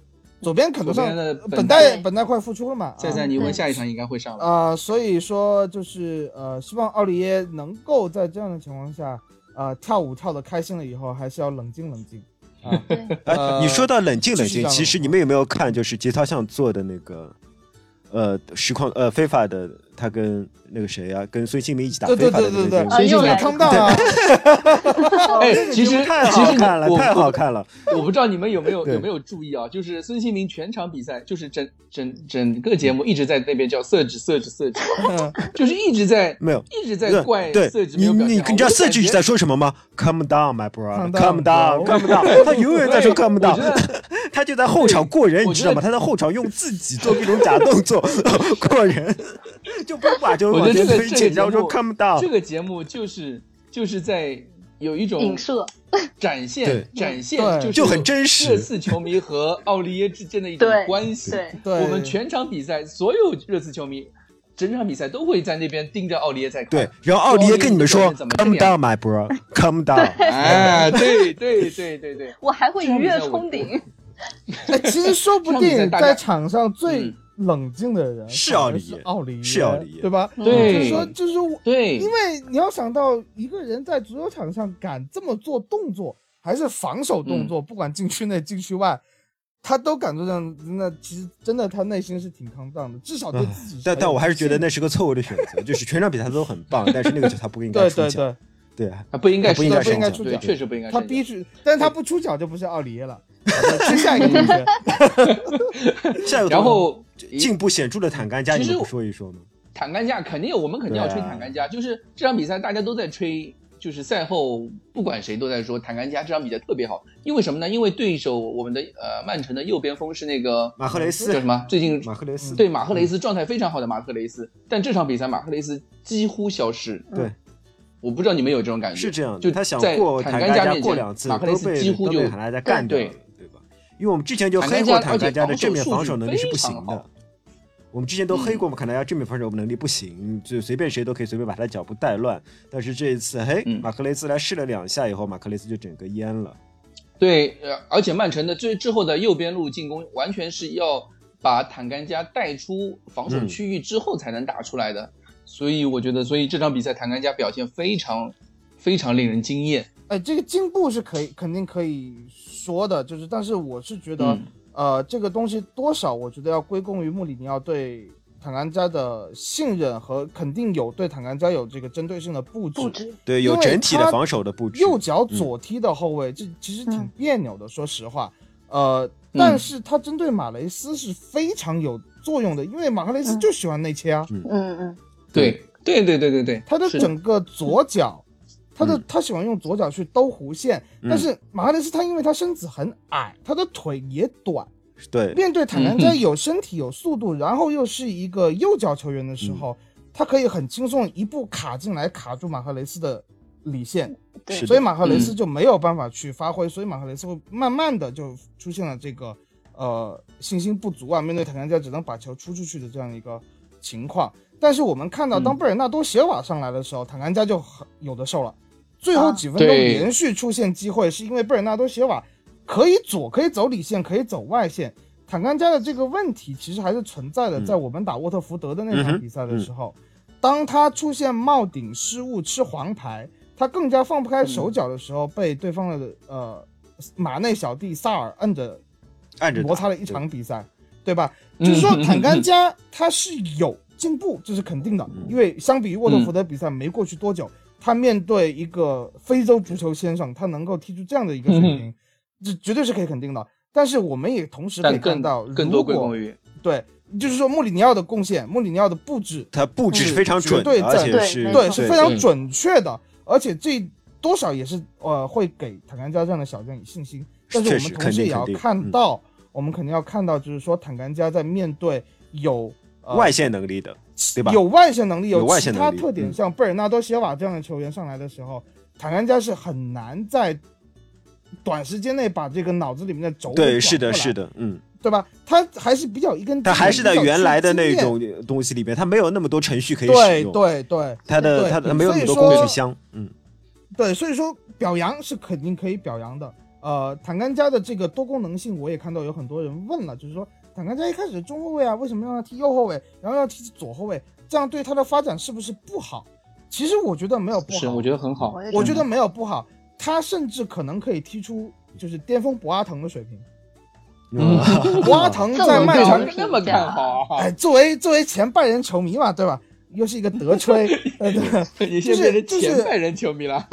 左边可能上本代本代快复出了嘛？在在你问下一场应该会上了啊，所以说就是呃，希望奥利耶能够在这样的情况下呃，跳舞跳的开心了以后，还是要冷静冷静啊。<laughs> 哎，你说到冷静冷静，其实你们有没有看就是节操像做的那个呃实况呃非法的？他跟那个谁啊，跟孙兴民一起打非法的那个孙兴民康大啊！<laughs> 哎，其实太好看了，太好看了。我不知道你们有没有有没有注意啊？就是孙兴民全场比赛，就是整整整个节目一直在那边叫色指色指色指，就是一直在没有一直在怪色指。你你你知道色指在说什么吗？Come down, my brother. Come down, come down. 他永远在说 Come down。他就在后场过人，你知道吗？他在后场用自己做各种假动作 <laughs> 过人。就不把就 <laughs> 我觉得这个这个节目看不到，这个节目就是就是在有一种影射展现展现，就就很真实。热刺球迷和奥利耶之间的一种关系。对，我们全场比赛，所有热刺球迷，整场比赛都会在那边盯着奥利耶在看。对，然后奥利耶跟你们说：“Come down, my bro, come down。” <laughs> 哎，对对对对对，我还会一跃冲顶。<laughs> 哎，其实说不定在场上最。冷静的人是奥利耶，奥利耶是奥利耶，对吧？对，就是说，就是我，对，因为你要想到一个人在足球场上敢这么做动作，还是防守动作，不管禁区内、禁区外，他都敢做这样，那其实真的他内心是挺抗荡的，至少对自己。但但我还是觉得那是个错误的选择，就是全场比赛都很棒，但是那个球他不应该出脚。对对对，对啊，他不应该不应该不应该出脚，确实不应该。他必须，但是他不出脚就不是奥里耶了。<laughs> 接下一个同学，<laughs> 下一个然后进步显著的坦甘加，你不说一说吗？坦甘加肯定有，我们肯定要吹坦甘加，就是这场比赛大家都在吹。就是赛后，不管谁都在说坦甘加这场比赛特别好，因为什么呢？因为对手我们的呃曼城的右边锋是那个马赫雷斯，叫什么？最近马赫雷斯对马赫雷斯状态非常好的马赫雷斯，但这场比赛马赫雷斯几乎消失。对，我不知道你们有这种感觉？是这样，就他想过坦甘加面前，马赫雷斯几乎就坦甘加干对对吧？因为我们之前就黑过坦甘加的正面防守能力是不行的。我们之前都黑过嘛，可能要正面防守能力不行，就随便谁都可以随便把他脚步带乱。但是这一次，嘿，马克雷斯来试了两下以后，马克雷斯就整个淹了。对，呃，而且曼城的最之后的右边路进攻，完全是要把坦甘加带出防守区域之后才能打出来的。所以我觉得，所以这场比赛坦甘加表现非常非常令人惊艳。哎，这个进步是可以肯定可以说的，就是，但是我是觉得。呃，这个东西多少，我觉得要归功于穆里尼奥对坦甘加的信任和肯定有对坦甘加有这个针对性的布置，对，有整体的防守的布置。右脚左踢的后卫，这其实挺别扭的，说实话。呃，但是他针对马雷斯是非常有作用的，因为马克雷斯就喜欢内切啊。嗯嗯，对对对对对对，他的整个左脚。他的他喜欢用左脚去兜弧线，但是马哈雷斯他因为他身子很矮，他的腿也短，对，面对坦南加有身体有速度，然后又是一个右脚球员的时候，他可以很轻松一步卡进来卡住马赫雷斯的里线，所以马赫雷斯就没有办法去发挥，所以马赫雷斯会慢慢的就出现了这个呃信心不足啊，面对坦南加只能把球出出去的这样一个情况。但是我们看到当贝尔纳多席瓦上来的时候，坦南加就很有的受了。最后几分钟连续出现机会，是因为贝尔纳多·席瓦可以左可以走里线，可以走外线。坦甘加的这个问题其实还是存在的。在我们打沃特福德的那场比赛的时候，当他出现帽顶失误吃黄牌，他更加放不开手脚的时候，被对方的呃马内小弟萨尔摁着按着摩擦了一场比赛，对吧？就是说坦甘加他是有进步，这是肯定的，因为相比于沃特福德比赛没过去多久。他面对一个非洲足球先生，他能够踢出这样的一个水平，这绝对是可以肯定的。但是我们也同时可以看到，更多归功于对，就是说穆里尼奥的贡献，穆里尼奥的布置，他布置是非常准，而且是对是非常准确的，而且这多少也是呃会给坦甘加这样的小将以信心。但是我们同时也要看到，我们肯定要看到，就是说坦甘加在面对有外线能力的。对吧？有外线能力，有其他特点，像贝尔纳多·席瓦这样的球员上来的时候，坦甘加是很难在短时间内把这个脑子里面的轴对，是的，是的，嗯，对吧？他还是比较一根，他还是在原来的那种东西里面，他没有那么多程序可以使用，对对对，他的他没有那么多工具箱，嗯，对，所以说表扬是肯定可以表扬的。呃，坦甘加的这个多功能性，我也看到有很多人问了，就是说。坦甘加一开始中后卫啊，为什么让他踢右后卫，然后要踢左后卫？这样对他的发展是不是不好？其实我觉得没有不好，是我觉得很好。我觉得没有不好，他甚至可能可以踢出就是巅峰博阿滕的水平。<laughs> 博阿滕在曼城那么看好，<laughs> 哎，作为作为前拜仁球迷嘛，对吧？又是一个德吹，<laughs> 对，就是就是前拜仁球迷了。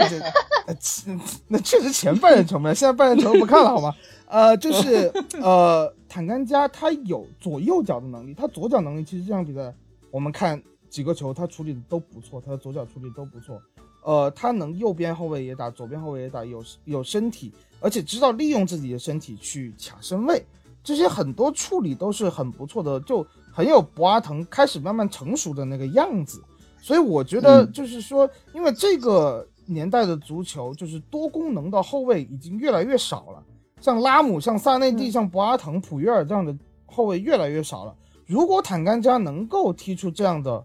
那确实前拜仁球迷，现在拜仁球迷不看了好吗？呃，就是 <laughs> 呃，坦甘加他有左右脚的能力，他左脚能力其实这场比赛我们看几个球，他处理的都不错，他的左脚处理都不错。呃，他能右边后卫也打，左边后卫也打，有有身体，而且知道利用自己的身体去抢身位，这些很多处理都是很不错的，就很有博阿滕开始慢慢成熟的那个样子。所以我觉得就是说，因为这个年代的足球就是多功能的后卫已经越来越少了。像拉姆、像萨内蒂、像博阿滕、普约尔这样的后卫越来越少了。如果坦甘加能够踢出这样的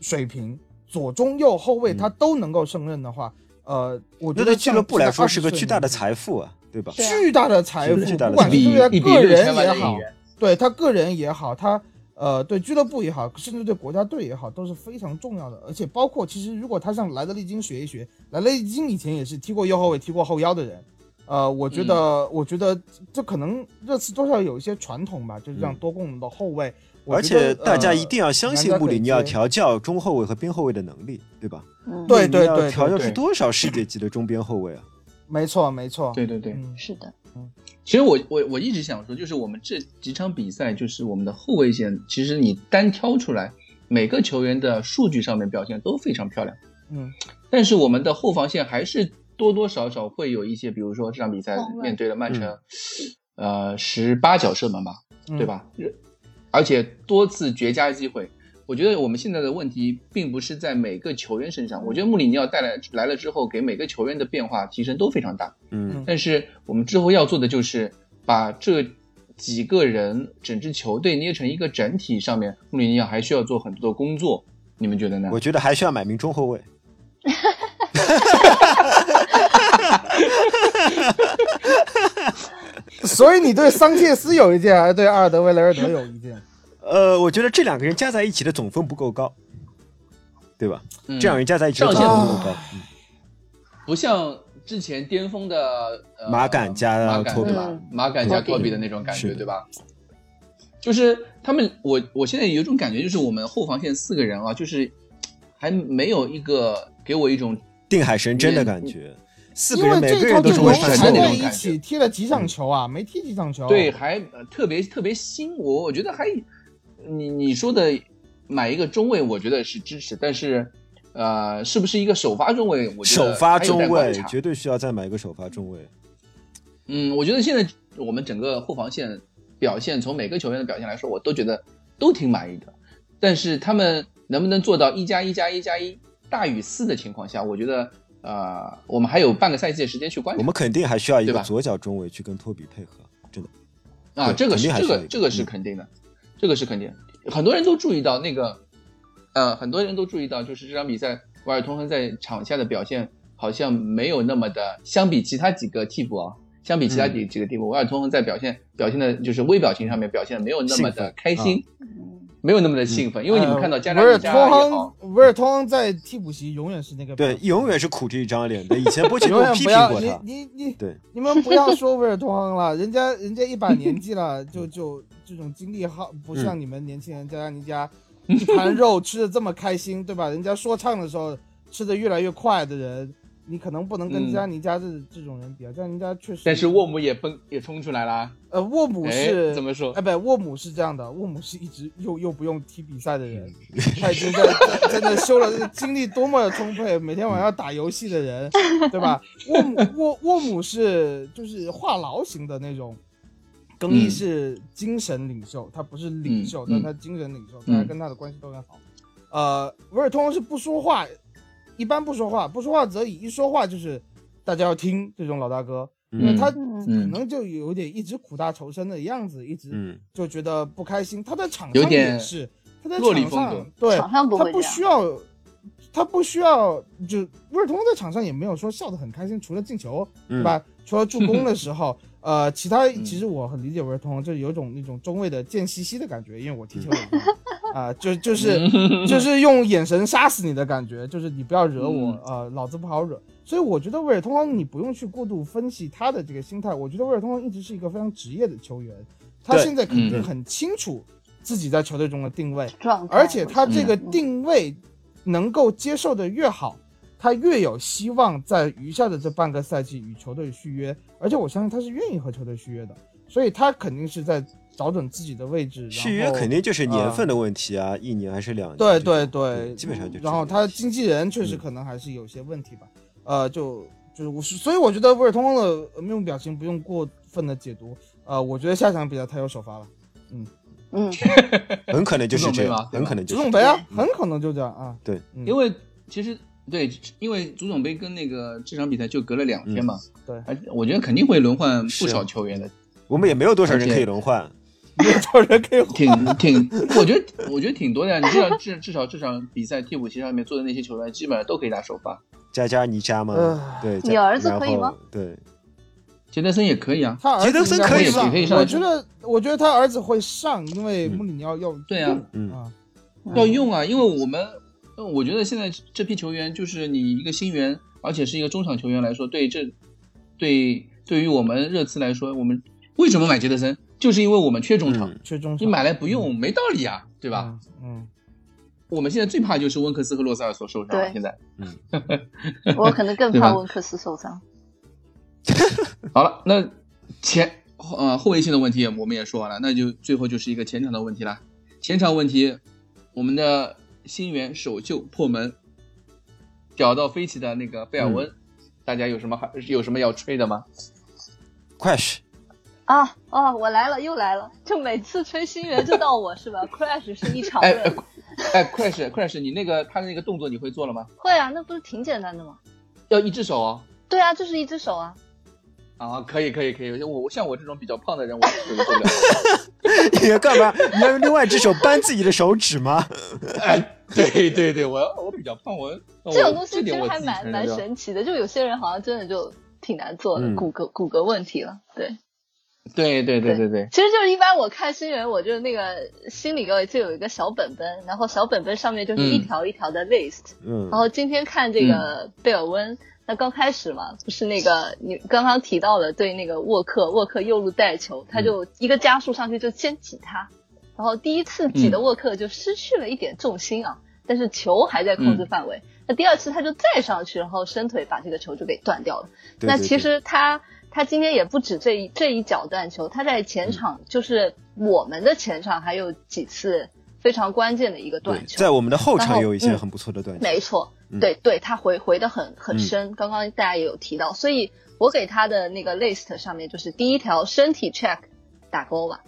水平，左中右后卫他都能够胜任的话，呃，我觉得俱乐部来说是个巨大的财富啊，对吧？巨大的财富，不管是对他个人也好，对他个人也好，他呃对俱乐部也好，甚至对国家队也好，都是非常重要的。而且包括其实如果他向莱德利金学一学，莱德利金以前也是踢过右后卫、踢过后腰的人。呃，我觉得，我觉得这可能热刺多少有一些传统吧，就是让多功能的后卫。而且大家一定要相信穆里尼奥调教中后卫和边后卫的能力，对吧？对对对，调教出多少世界级的中边后卫啊？没错没错，对对对，是的。嗯，其实我我我一直想说，就是我们这几场比赛，就是我们的后卫线，其实你单挑出来，每个球员的数据上面表现都非常漂亮。嗯，但是我们的后防线还是多多少少会有一些，比如说这场比赛面对了曼城，呃，十八脚射门吧，对吧？而且多次绝佳机会，我觉得我们现在的问题并不是在每个球员身上。我觉得穆里尼奥带来来了之后，给每个球员的变化提升都非常大。嗯，但是我们之后要做的就是把这几个人整支球队捏成一个整体，上面穆里尼奥还需要做很多的工作。你们觉得呢？我觉得还需要买名中后卫。<laughs> <laughs> 所以你对桑切斯有意见，还是对阿尔德维雷尔德有意见？呃，我觉得这两个人加在一起的总分不够高，对吧？嗯这两人加在一起的总分不够高，嗯不像之前巅峰的马杆加托比，马杆加托比的那种感觉，对吧？就是他们，我我现在有种感觉，就是我们后防线四个人啊，就是还没有一个给我一种定海神针的感觉。四因为这一套阵容才在一起踢了几场球啊，没踢几场球。对，还特别特别新。我我觉得还，你你说的买一个中卫，我觉得是支持，但是，呃，是不是一个首发中卫？我觉得首发中卫绝对需要再买一个首发中卫。嗯，我觉得现在我们整个后防线表现，从每个球员的表现来说，我都觉得都挺满意的。但是他们能不能做到一加一加一加一大于四的情况下，我觉得。呃，我们还有半个赛季的时间去观察。我们肯定还需要一个左脚中卫去跟托比配合，真的。啊，这个是这个这个是肯定的，这个是肯定。很多人都注意到那个，呃，很多人都注意到，就是这场比赛，瓦尔通亨在场下的表现好像没有那么的，相比其他几个替补啊，相比其他几几个替补，瓦尔通亨在表现表现的，就是微表情上面表现的没有那么的开心。没有那么的兴奋，因为你们看到加扎维加也好，维尔通亨在替补席永远是那个对，永远是苦着一张脸的。以前波切蒂诺批评过他，你你你对，你们不要说维尔通亨了，人家人家一把年纪了，就 <laughs> 就这种精力耗不像你们年轻人加扎尼加一盘肉吃的这么开心，对吧？人家说唱的时候吃的越来越快的人。你可能不能跟加尼加这这种人比啊，加尼加确实。但是沃姆也奔也冲出来了。呃，沃姆是怎么说？哎，不，沃姆是这样的，沃姆是一直又又不用踢比赛的人，<laughs> 他已经在在那修了，精力多么的充沛，每天晚上打游戏的人，对吧？沃姆沃沃姆是就是话痨型的那种，更衣是精神领袖，他不是领袖，但他精神领袖，大家跟他的关系都很好。呃，维尔通是不说话。一般不说话，不说话则已，一说话就是大家要听这种老大哥，因为他可能就有点一直苦大仇深的样子，一直就觉得不开心。他在场上也是，他在场上对，他不需要，他不需要，就威尔通在场上也没有说笑得很开心，除了进球，对吧？除了助攻的时候。<laughs> 呃，其他其实我很理解维尔通，就是有种那种中卫的贱兮兮的感觉，因为我踢球 <laughs> <laughs> 啊，就就是 <laughs> 就是用眼神杀死你的感觉，就是你不要惹我，呃，老子不好惹。所以我觉得威尔通，你不用去过度分析他的这个心态。我觉得威尔通一直是一个非常职业的球员，他现在肯定很清楚自己在球队中的定位，而且他这个定位能够接受的越好。他越有希望在余下的这半个赛季与球队续约，而且我相信他是愿意和球队续约的，所以他肯定是在找准自己的位置。续约肯定就是年份的问题啊，一年还是两年？对对对，基本上就。然后他经纪人确实可能还是有些问题吧，呃，就就是我，所以我觉得威尔通的面部表情不用过分的解读，呃，我觉得下场比赛他有首发了，嗯嗯，<laughs> 很可能就是这样，很可能就是。足总杯啊，很可能就这样啊，对，因为其实。对，因为足总杯跟那个这场比赛就隔了两天嘛，对，我觉得肯定会轮换不少球员的。我们也没有多少人可以轮换，没有多少人可以挺挺，我觉得我觉得挺多的呀。你至少，至至少这场比赛替补席上面坐的那些球员，基本上都可以打首发。加加你加吗？对，你儿子可以吗？对，杰德森也可以啊，他杰德森可以上，可以上。我觉得，我觉得他儿子会上，因为穆里尼奥要对啊，嗯啊，要用啊，因为我们。我觉得现在这批球员，就是你一个新援，而且是一个中场球员来说，对这，对对于我们热刺来说，我们为什么买杰德森？就是因为我们缺中场，缺中场，你买来不用，没道理啊，对吧？嗯，我们现在最怕就是温克斯和洛塞尔所受伤。现在，嗯，<laughs> 我可能更怕温克斯受伤。<laughs> <laughs> 好了，那前呃后卫线的问题我们也说完了，那就最后就是一个前场的问题了。前场问题，我们的新援首秀破门，屌到飞起的那个贝尔温，大家有什么还有什么要吹的吗？Crash。啊哦，我来了，又来了，就每次吹新源就到我是吧？<laughs> Crash 是一场。哎哎，Crash Crash，你那个他的那个动作你会做了吗？会啊，那不是挺简单的吗？要一只手哦。对啊，就是一只手啊。啊，可以可以可以，我像我这种比较胖的人，我做不了。<laughs> 你要干嘛？你要用另外一只手扳自己的手指吗？<laughs> 哎，对对对，我我比较胖，我这种东西其实还蛮蛮神奇的，就有些人好像真的就挺难做的，骨骼骨骼问题了，对。对对对对对，其实就是一般我看新人，我就那个心里头就有一个小本本，然后小本本上面就是一条一条的 list。嗯。然后今天看这个贝尔温，那刚开始嘛，不是那个你刚刚提到的对那个沃克，沃克右路带球，他就一个加速上去就先挤他，然后第一次挤的沃克就失去了一点重心啊，但是球还在控制范围。那第二次他就再上去，然后伸腿把这个球就给断掉了。那其实他。他今天也不止这一这一脚断球，他在前场就是我们的前场还有几次非常关键的一个断球，在我们的后场也有一些很不错的断球。没错，对对，他回回的很很深，刚刚大家也有提到，所以我给他的那个 list 上面就是第一条身体 check 打勾吧。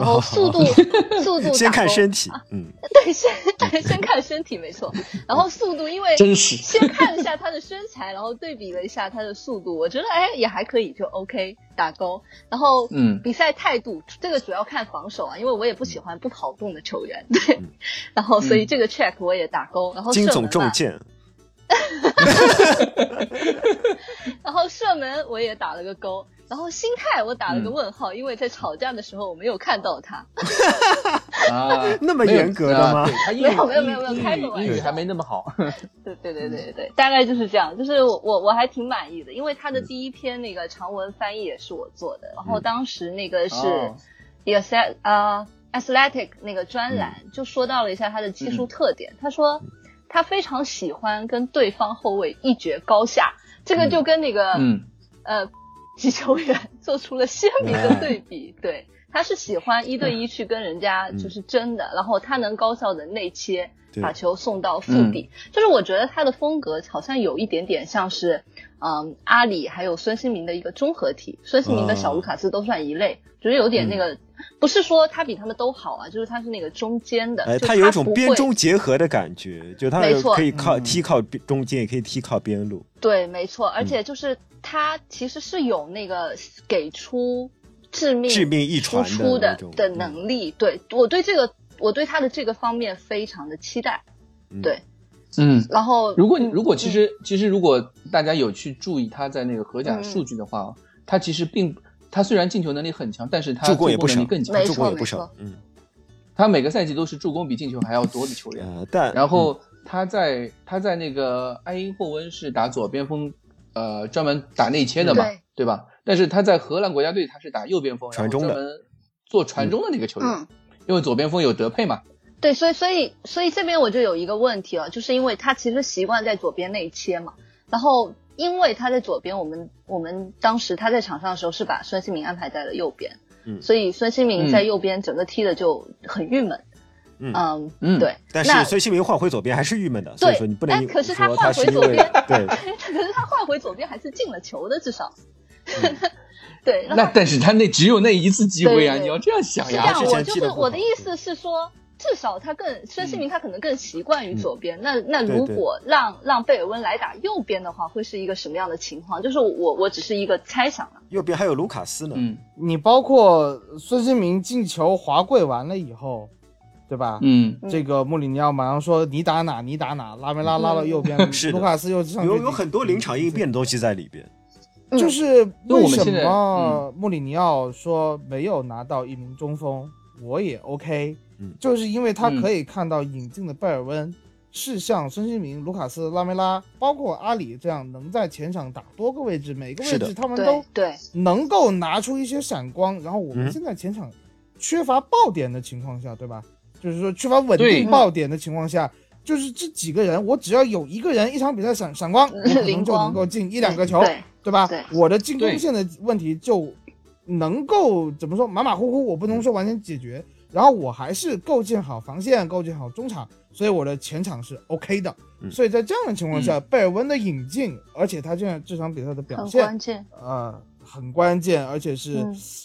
然后速度，<laughs> 速度 <laughs> 先看身体，嗯，对，先对先看身体没错。然后速度，因为真实，先看了一下他的身材，然后对比了一下他的速度，我觉得哎也还可以，就 OK 打勾。然后嗯，比赛态度这个主要看防守啊，因为我也不喜欢不跑动的球员，对。然后所以这个 check 我也打勾。然后金总中箭。<laughs> 然后射门我也打了个勾。然后心态我打了个问号，因为在吵架的时候我没有看到他。<laughs> 啊，<laughs> 那么严格的吗？没有没有没有没有，开个玩笑，还没那么好。<laughs> 对对对对对，大概就是这样。就是我我我还挺满意的，因为他的第一篇那个长文翻译也是我做的。然后当时那个是 The Ath 啊 Athletic 那个专栏就说到了一下他的技术特点。他说他非常喜欢跟对方后卫一决高下，这个就跟那个呃。击球员 <laughs> 做出了鲜明的对比，对，他是喜欢一对一去跟人家就是争的，然后他能高效的内切，把球送到腹地，就是我觉得他的风格好像有一点点像是，嗯，阿里还有孙兴民的一个综合体，孙兴民跟小卢卡斯都算一类，只是有点那个，不是说他比他们都好啊，就是他是那个中间的，他有一种边中结合的感觉，就他可以靠踢靠中间，也可以踢靠边路，对，没错，而且就是。他其实是有那个给出致命、致命一传出的的能力。对我对这个，我对他的这个方面非常的期待。对，嗯。然后，如果如果其实其实如果大家有去注意他在那个荷甲数据的话，他其实并他虽然进球能力很强，但是他助攻也不少，更强，助攻也不少。嗯。他每个赛季都是助攻比进球还要多的球员。但然后他在他在那个埃因霍温是打左边锋。呃，专门打内切的嘛，对吧？但是他在荷兰国家队，他是打右边锋，传中的，做传中的那个球员，因为左边锋有德佩嘛。对，所以所以所以这边我就有一个问题了，就是因为他其实习惯在左边内切嘛，然后因为他在左边，我们我们当时他在场上的时候是把孙兴民安排在了右边，嗯，所以孙兴民在右边整个踢的就很郁闷。嗯嗯对，但是孙兴民换回左边还是郁闷的，所以说你不能。可是他换回左边，<laughs> 对，<laughs> 可是他换回左边还是进了球的，至少。<laughs> 对，那但是他那只有那一次机会啊！你要这样想呀。是这样，我就是我的意思是说，至少他更孙兴民他可能更习惯于左边。那那如果让让贝尔温来打右边的话，会是一个什么样的情况？就是我我只是一个猜想了。右边还有卢卡斯呢。嗯，你包括孙兴民进球滑跪完了以后。对吧？嗯，这个穆里尼奥马上说你打哪你打哪，拉梅拉拉到右边，卢卡斯又上有有很多临场应变的东西在里边。就是为什么穆里尼奥说没有拿到一名中锋，我也 OK，就是因为他可以看到引进的贝尔温是像孙兴民、卢卡斯、拉梅拉，包括阿里这样能在前场打多个位置，每个位置他们都对能够拿出一些闪光。然后我们现在前场缺乏爆点的情况下，对吧？就是说缺乏稳定爆点的情况下，就是这几个人，我只要有一个人一场比赛闪闪光，我可能就能够进一两个球，对吧？我的进攻线的问题就能够怎么说马马虎虎，我不能说完全解决。然后我还是构建好防线，构建好中场，所以我的前场是 OK 的。所以在这样的情况下，贝尔温的引进，而且他现在这场比赛的表现，呃，很关键，而且是，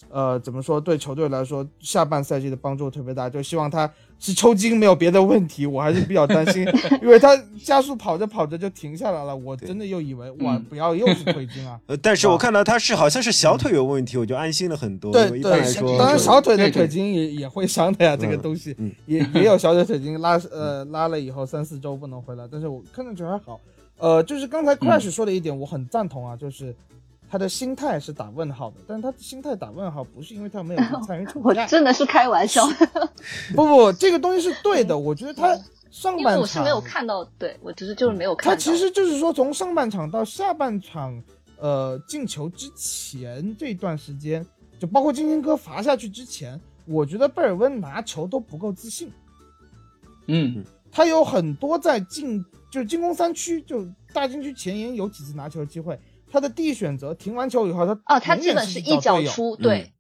呃，怎么说，对球队来说，下半赛季的帮助特别大，就希望他。是抽筋没有别的问题，我还是比较担心，<laughs> 因为他加速跑着跑着就停下来了，我真的又以为哇不要又是腿筋啊。呃，但是我看到他是好像是小腿有问题，我就安心了很多。对对，当然小腿的腿筋也也会伤的呀，这个东西也也有小腿腿筋拉 <laughs> 呃拉了以后三四周不能回来，但是我看上去还好。呃，就是刚才 Crash 说的一点，我很赞同啊，就是。他的心态是打问号的，但是他的心态打问号不是因为他没有 <laughs> 参与我真的是开玩笑。不不，这个东西是对的。我觉得他上半场我是没有看到，对我只是就是没有看到。他其实就是说，从上半场到下半场，呃，进球之前这段时间，就包括金星哥罚下去之前，我觉得贝尔温拿球都不够自信。嗯，他有很多在进，就是进攻三区，就大禁区前沿有几次拿球的机会。他的第一选择停完球以后，他哦，他基本是一脚出，对，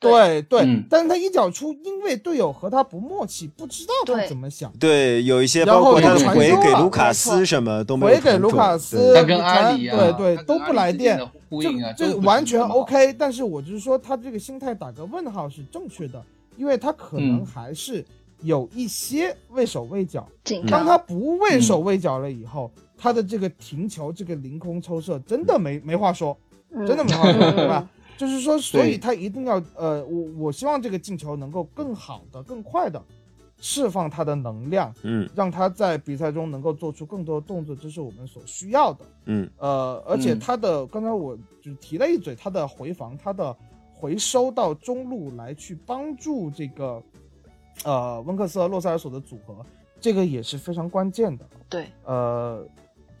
对对，但是他一脚出，因为队友和他不默契，不知道他怎么想，对，有一些包括他回给卢卡斯什么都没回给卢卡斯，他跟阿里对对都不来电，这这完全 OK。但是我就是说，他这个心态打个问号是正确的，因为他可能还是有一些畏手畏脚，当他不畏手畏脚了以后。他的这个停球，这个凌空抽射，真的没没话说，真的没话说，对吧？<laughs> 就是说，所以他一定要，呃，我我希望这个进球能够更好的、更快的释放他的能量，嗯，让他在比赛中能够做出更多的动作，这是我们所需要的，嗯，呃，而且他的刚才我就提了一嘴，他的回防，他的回收到中路来去帮助这个，呃，温克斯和洛塞尔索的组合，这个也是非常关键的，对，呃。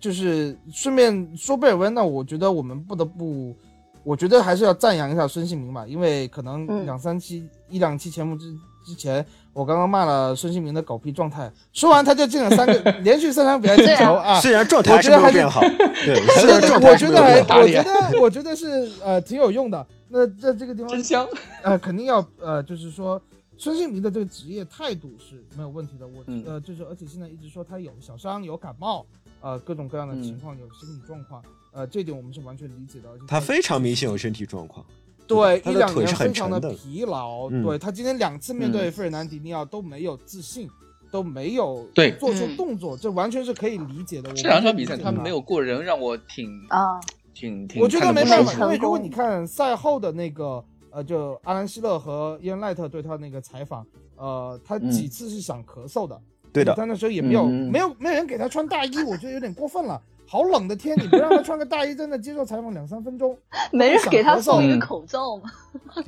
就是顺便说贝尔温，那我觉得我们不得不，我觉得还是要赞扬一下孙兴民吧，因为可能两三期一两期节目之之前，我刚刚骂了孙兴民的狗屁状态，说完他就进了三个 <laughs> 连续三场比赛进球啊，虽然状态 <laughs> 还是没变好，对，我觉得还我觉得我觉得是呃挺有用的。那在这个地方真香，呃肯定要呃就是说孙兴民的这个职业态度是没有问题的，我呃就是而且现在一直说他有小伤有感冒。呃，各种各样的情况，有身体状况，呃，这点我们是完全理解的。他非常明显有身体状况，对，一两年非常的疲劳，对他今天两次面对费尔南迪尼奥都没有自信，都没有对做出动作，这完全是可以理解的。这两场比赛他没有过人，让我挺啊，挺挺。我觉得没办法，因为如果你看赛后的那个，呃，就阿兰希勒和伊恩赖特对他那个采访，呃，他几次是想咳嗽的。对的，他那时候也没有没有没有人给他穿大衣，我觉得有点过分了。好冷的天，你不让他穿个大衣在那接受采访两三分钟，<laughs> 没人给他送一个口罩吗？<laughs>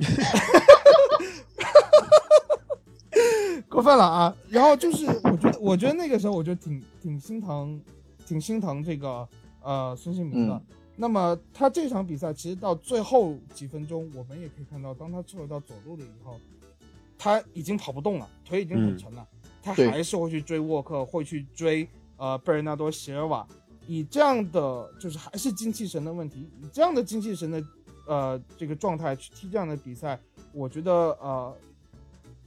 过分了啊！然后就是，我觉得我觉得那个时候我就挺挺心疼，挺心疼这个呃孙兴民的。那么他这场比赛其实到最后几分钟，我们也可以看到，当他撤到左路了以后，他已经跑不动了，腿已经很沉了。他还是会去追沃克，会去追呃贝尔纳多·席尔瓦，以这样的就是还是精气神的问题，以这样的精气神的呃这个状态去踢这样的比赛，我觉得呃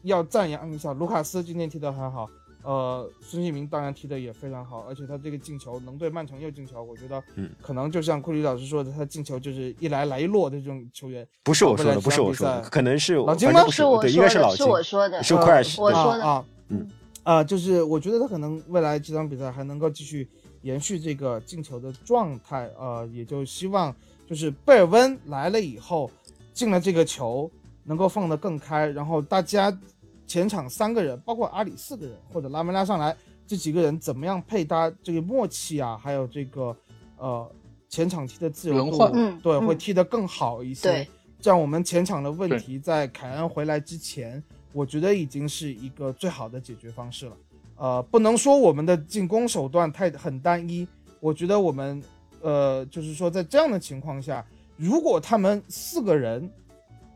要赞扬一下卢卡斯今天踢得很好，呃孙兴民当然踢得也非常好，而且他这个进球能对曼城又进球，我觉得可能就像库里老师说的，他进球就是一来来一落的这种球员。不是我说的，不是我说的，可能是老金吗？是我说的，是我说的，是 Crash，我说的啊，嗯。啊，就是我觉得他可能未来几场比赛还能够继续延续这个进球的状态，呃，也就希望就是贝尔温来了以后进了这个球能够放得更开，然后大家前场三个人，包括阿里四个人或者拉梅拉上来这几个人怎么样配搭这个默契啊，还有这个呃前场踢的自由度，对，会踢得更好一些，这样我们前场的问题在凯恩回来之前。我觉得已经是一个最好的解决方式了，呃，不能说我们的进攻手段太很单一。我觉得我们，呃，就是说在这样的情况下，如果他们四个人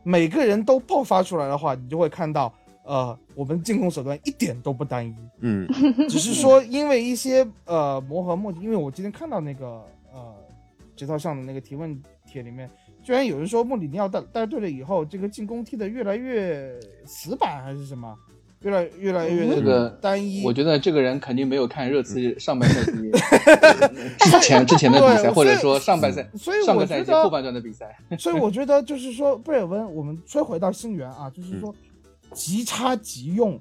每个人都爆发出来的话，你就会看到，呃，我们进攻手段一点都不单一。嗯，<laughs> 只是说因为一些呃磨合默契，因为我今天看到那个呃节操上的那个提问帖里面，居然有人说穆里尼奥带带队了以后，这个进攻踢得越来越死板还是什么？越来越来越那个单一，我觉得这个人肯定没有看热刺上半赛季 <laughs> 之前之前的比赛，或者说上半赛所以上个赛季后半段的比赛。所以我觉得就是说 <laughs> 贝尔温，我们说回到新援啊，就是说即插即用，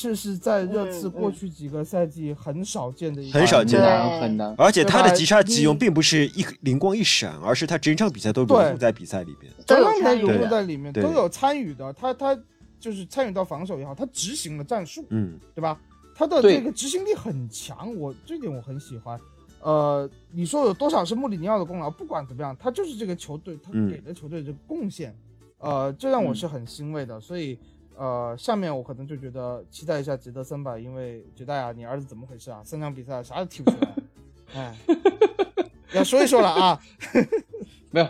这是在热刺过去几个赛季很少见的，很少见的，很难。而且他的急刹急用并不是一灵光一闪，而是他整场比赛都融入在比赛里边，整场比赛融入在里面，都有参与的。他他。就是参与到防守也好，他执行了战术，嗯，对吧？他的这个执行力很强，我这点我很喜欢。呃，你说有多少是穆里尼奥的功劳？不管怎么样，他就是这个球队他给的球队这个贡献，呃，这让我是很欣慰的。所以，呃，下面我可能就觉得期待一下杰德森吧，因为杰大呀，你儿子怎么回事啊？三场比赛啥都踢不出来，<laughs> 哎，要说一说了啊，没有。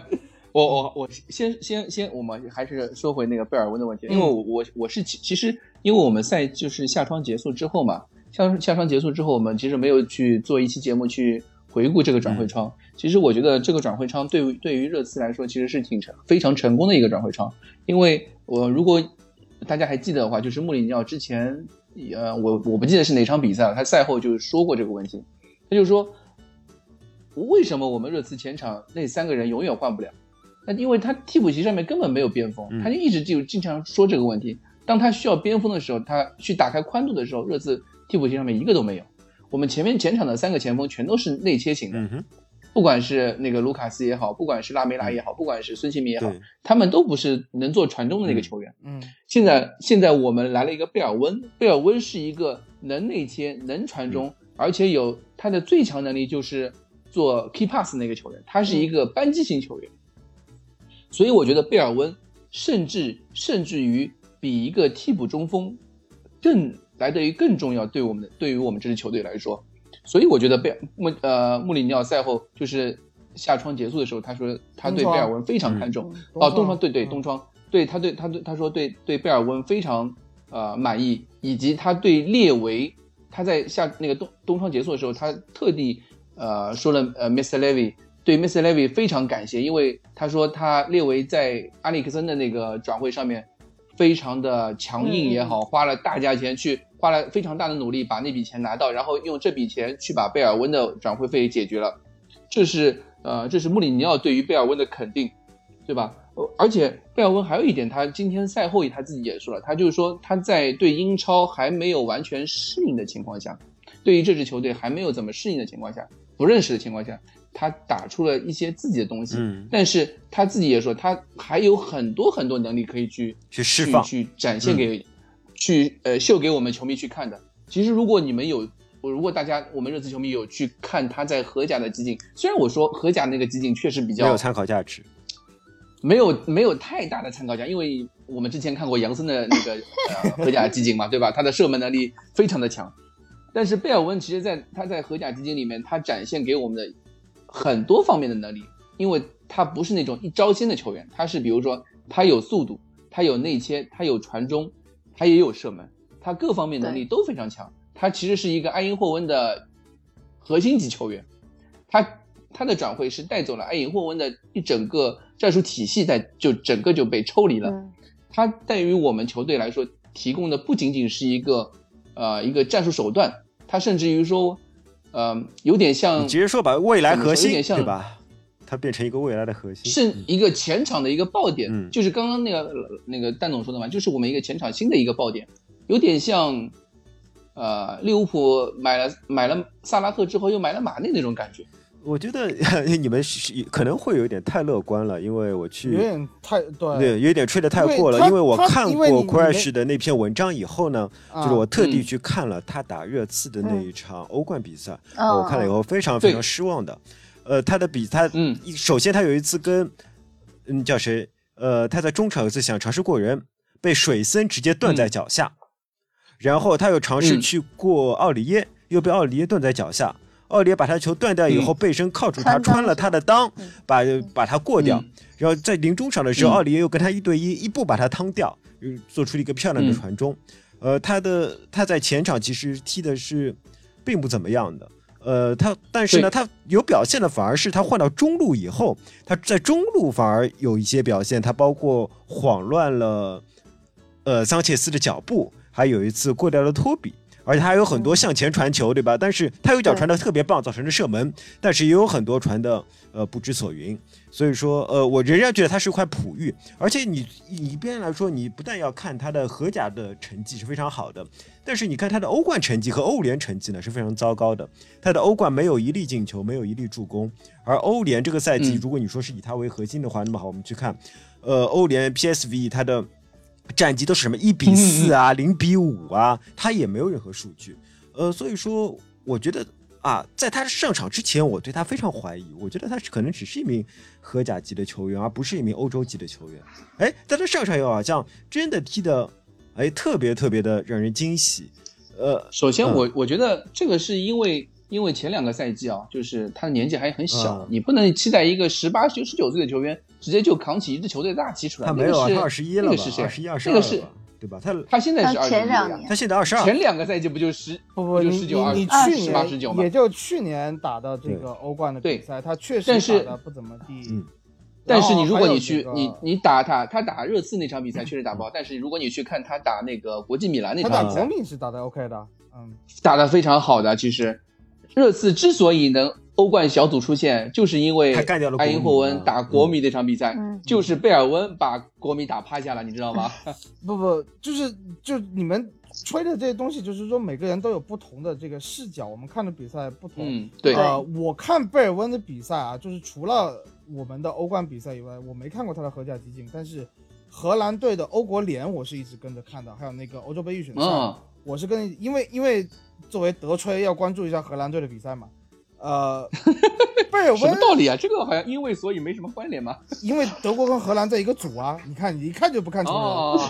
我我我先先先，我们还是说回那个贝尔温的问题，因为我我我是其其实，因为我们赛就是夏窗结束之后嘛，夏夏窗结束之后，我们其实没有去做一期节目去回顾这个转会窗。其实我觉得这个转会窗对于对于热刺来说，其实是挺成非常成功的一个转会窗。因为我如果大家还记得的话，就是穆里尼奥之前，呃，我我不记得是哪场比赛了，他赛后就说过这个问题，他就说，为什么我们热刺前场那三个人永远换不了？那因为他替补席上面根本没有边锋，他就一直就经常说这个问题。当他需要边锋的时候，他去打开宽度的时候，热刺替补席上面一个都没有。我们前面前场的三个前锋全都是内切型的，不管是那个卢卡斯也好，不管是拉梅拉也好，不管是孙兴民也好，他们都不是能做传中的那个球员。嗯，现在现在我们来了一个贝尔温，贝尔温是一个能内切、能传中，而且有他的最强能力就是做 key pass 那个球员，他是一个扳机型球员。所以我觉得贝尔温甚至甚至于比一个替补中锋更来得于更重要，对我们的对于我们这支球队来说。所以我觉得贝穆呃穆里尼奥赛后就是夏窗结束的时候，他说他对贝尔温非常看重。哦，东窗对对东窗对他对他对他说对对贝尔温非常呃满意，以及他对列维他在夏那个东东窗结束的时候，他特地呃说了呃 Mr. Levy。对 Mr. Levy 非常感谢，因为他说他列维在阿里克森的那个转会上面非常的强硬也好，花了大价钱去花了非常大的努力把那笔钱拿到，然后用这笔钱去把贝尔温的转会费解决了，这是呃这是穆里尼奥对于贝尔温的肯定，对吧？而且贝尔温还有一点，他今天赛后他自己也说了，他就是说他在对英超还没有完全适应的情况下，对于这支球队还没有怎么适应的情况下，不认识的情况下。他打出了一些自己的东西，嗯，但是他自己也说，他还有很多很多能力可以去去释放、去展现给、去呃秀给我们球迷去看的。其实，如果你们有，如果大家我们热刺球迷有去看他在荷甲的集锦，虽然我说荷甲那个集锦确实比较没有参考价值，没有没有太大的参考价，因为我们之前看过杨森的那个呃荷甲集锦嘛，<laughs> 对吧？他的射门能力非常的强，但是贝尔温其实在他在荷甲集锦里面，他展现给我们的。很多方面的能力，因为他不是那种一招鲜的球员，他是比如说他有速度，他有内切，他有传中，他也有射门，他各方面能力都非常强。他其实是一个埃因霍温的核心级球员，他他的转会是带走了埃因霍温的一整个战术体系，在就整个就被抽离了。他对于我们球队来说提供的不仅仅是一个呃一个战术手段，他甚至于说。呃，有点像，直接说吧未来核心，对吧？它变成一个未来的核心，是一个前场的一个爆点，就是刚刚那个那个蛋总说的嘛，就是我们一个前场新的一个爆点，有点像，呃，利物浦买了买了萨拉赫之后又买了马内那种感觉。我觉得 <laughs> 你们可能会有点太乐观了，因为我去有点太对，有点吹的太过了。因为我看过 Crash 的那篇文章以后呢，就是我特地去看了他打热刺的那一场欧冠比赛，我看了以后非常非常失望的。呃，他的比他嗯，首先他有一次跟嗯叫谁呃他在中场有一次想尝试过人，被水森直接断在脚下。然后他又尝试去过奥里耶，又被奥里耶断在脚下。奥里耶把他球断掉以后，背身靠住他，穿了他的裆，把把他过掉。然后在临中场的时候，奥里耶又跟他一对一，一步把他趟掉，做出了一个漂亮的传中。呃，他的他在前场其实踢的是并不怎么样的。呃，他但是呢，他有表现的反而是他换到中路以后，他在中路反而有一些表现。他包括晃乱了呃桑切斯的脚步，还有一次过掉了托比。而且他还有很多向前传球，对吧？但是他有脚传的特别棒，造成了射门。但是也有很多传的呃不知所云。所以说，呃，我仍然觉得他是一块璞玉。而且你一边来说，你不但要看他的荷甲的成绩是非常好的，但是你看他的欧冠成绩和欧联成绩呢是非常糟糕的。他的欧冠没有一粒进球，没有一粒助攻。而欧联这个赛季，如果你说是以他为核心的话，那么好，我们去看，呃，欧联 PSV 他的。战绩都是什么一比四啊，零比五啊，他也没有任何数据，呃，所以说我觉得啊，在他上场之前，我对他非常怀疑，我觉得他可能只是一名荷甲级的球员，而不是一名欧洲级的球员。哎，但他上场以后好像真的踢的，哎，特别特别的让人惊喜。呃，首先我我觉得这个是因为因为前两个赛季啊，就是他的年纪还很小，你不能期待一个十八九十九岁的球员。直接就扛起一支球队大旗出来，他没有啊，他二十一了吧？二十一、二十二，那个是对吧？他他现在是二十一他现在二十二。前两个赛季不就十不不，就十九、二十八、十九吗？也就去年打的这个欧冠的比赛，他确实打的不怎么地。嗯。但是你如果你去你你打他，他打热刺那场比赛确实打不好。但是如果你去看他打那个国际米兰那场比赛，他打国米是打的 OK 的，嗯，打的非常好的。其实热刺之所以能。欧冠小组出线，就是因为埃因霍温打国米那场比赛，就是贝尔温把国米打趴下了，你知道吗？<laughs> 不不，就是就你们吹的这些东西，就是说每个人都有不同的这个视角，我们看的比赛不同。嗯，对。呃，我看贝尔温的比赛啊，就是除了我们的欧冠比赛以外，我没看过他的荷甲集锦，但是荷兰队的欧国联我是一直跟着看的，还有那个欧洲杯预选赛，我是跟，因为因为作为德吹要关注一下荷兰队的比赛嘛。呃，<laughs> 贝尔温什么道理啊？这个好像因为所以没什么关联吗？因为德国跟荷兰在一个组啊！你看，你一看就不看球哦。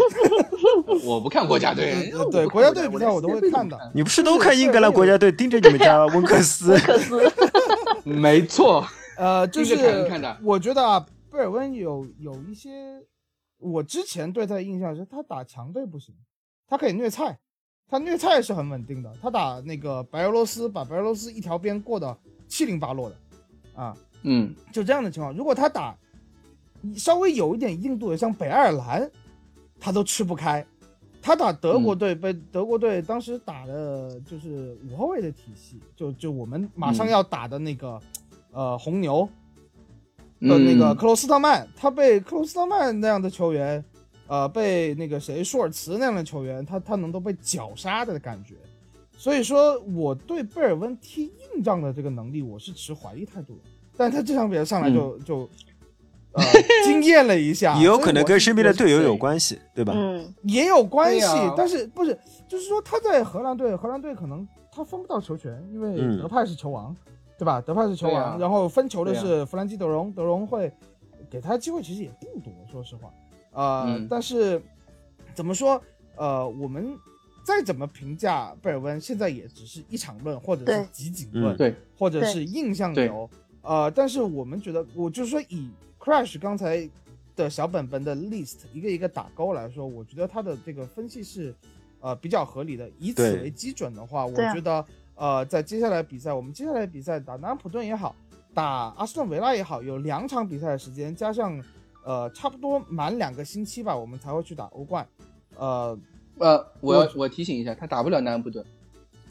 <laughs> 我不看国家队，对国家队比赛我都会看的。你不是都看英格兰国家队，盯着你们家温克斯？<laughs> 温克斯，没错。呃，就是我觉得啊，贝尔温有有一些，我之前对他的印象是他打强队不行，他可以虐菜。他虐菜是很稳定的，他打那个白俄罗斯，把白俄罗斯一条边过得七零八落的，啊，嗯，就这样的情况。如果他打稍微有一点硬度的，像北爱尔兰，他都吃不开。他打德国队，被德国队当时打的就是五后卫的体系，就就我们马上要打的那个，呃，红牛的那个克罗斯特曼，他被克罗斯特曼那样的球员。呃，被那个谁舒尔茨那样的球员，他他能都被绞杀的感觉，所以说我对贝尔温踢硬仗的这个能力，我是持怀疑态度的。但他这场比赛上来就就呃惊艳了一下，<laughs> 也有可能跟身边的队友有关系，对吧？嗯，也有关系，但是不是就是说他在荷兰队，荷兰队可能他分不到球权，因为德派是球王，对吧？德派是球王，然后分球的是弗兰基德容，德容会给他机会其实也不多，说实话。呃，但是怎么说？呃，我们再怎么评价贝尔温，现在也只是一场论，或者是集锦论，对，或者是印象流。呃，但是我们觉得，我就是说，以 Crash 刚才的小本本的 list 一个一个打勾来说，我觉得他的这个分析是呃比较合理的。以此为基准的话，我觉得呃，在接下来比赛，我们接下来比赛打南安普顿也好，打阿斯顿维拉也好，有两场比赛的时间，加上。呃，差不多满两个星期吧，我们才会去打欧冠。呃呃，我要我提醒一下，他打不了南安普顿，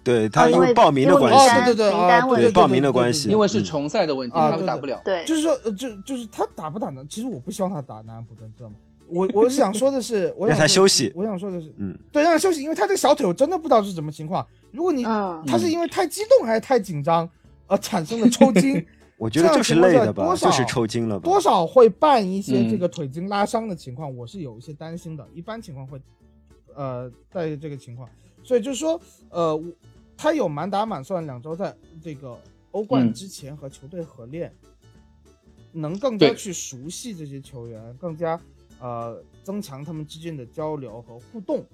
对他因为报名的关系，对对对啊，对报名的关系，因为是重赛的问题，他们打不了。对，就是说，就就是他打不打呢？其实我不希望他打南安普顿，知道吗？我我是想说的是，<laughs> 我让他休息。我想说的是，嗯，对，让他休息，因为他这个小腿我真的不知道是什么情况。如果你他是因为太激动还是太紧张而产生的抽筋。<laughs> 我觉得就是累的吧，就是抽筋了吧，多少会伴一些这个腿筋拉伤的情况，我是有一些担心的。一般情况会，呃，带这个情况，所以就是说，呃，他有满打满算两周在这个欧冠之前和球队合练，能更加去熟悉这些球员，更加呃增强他们之间的交流和互动。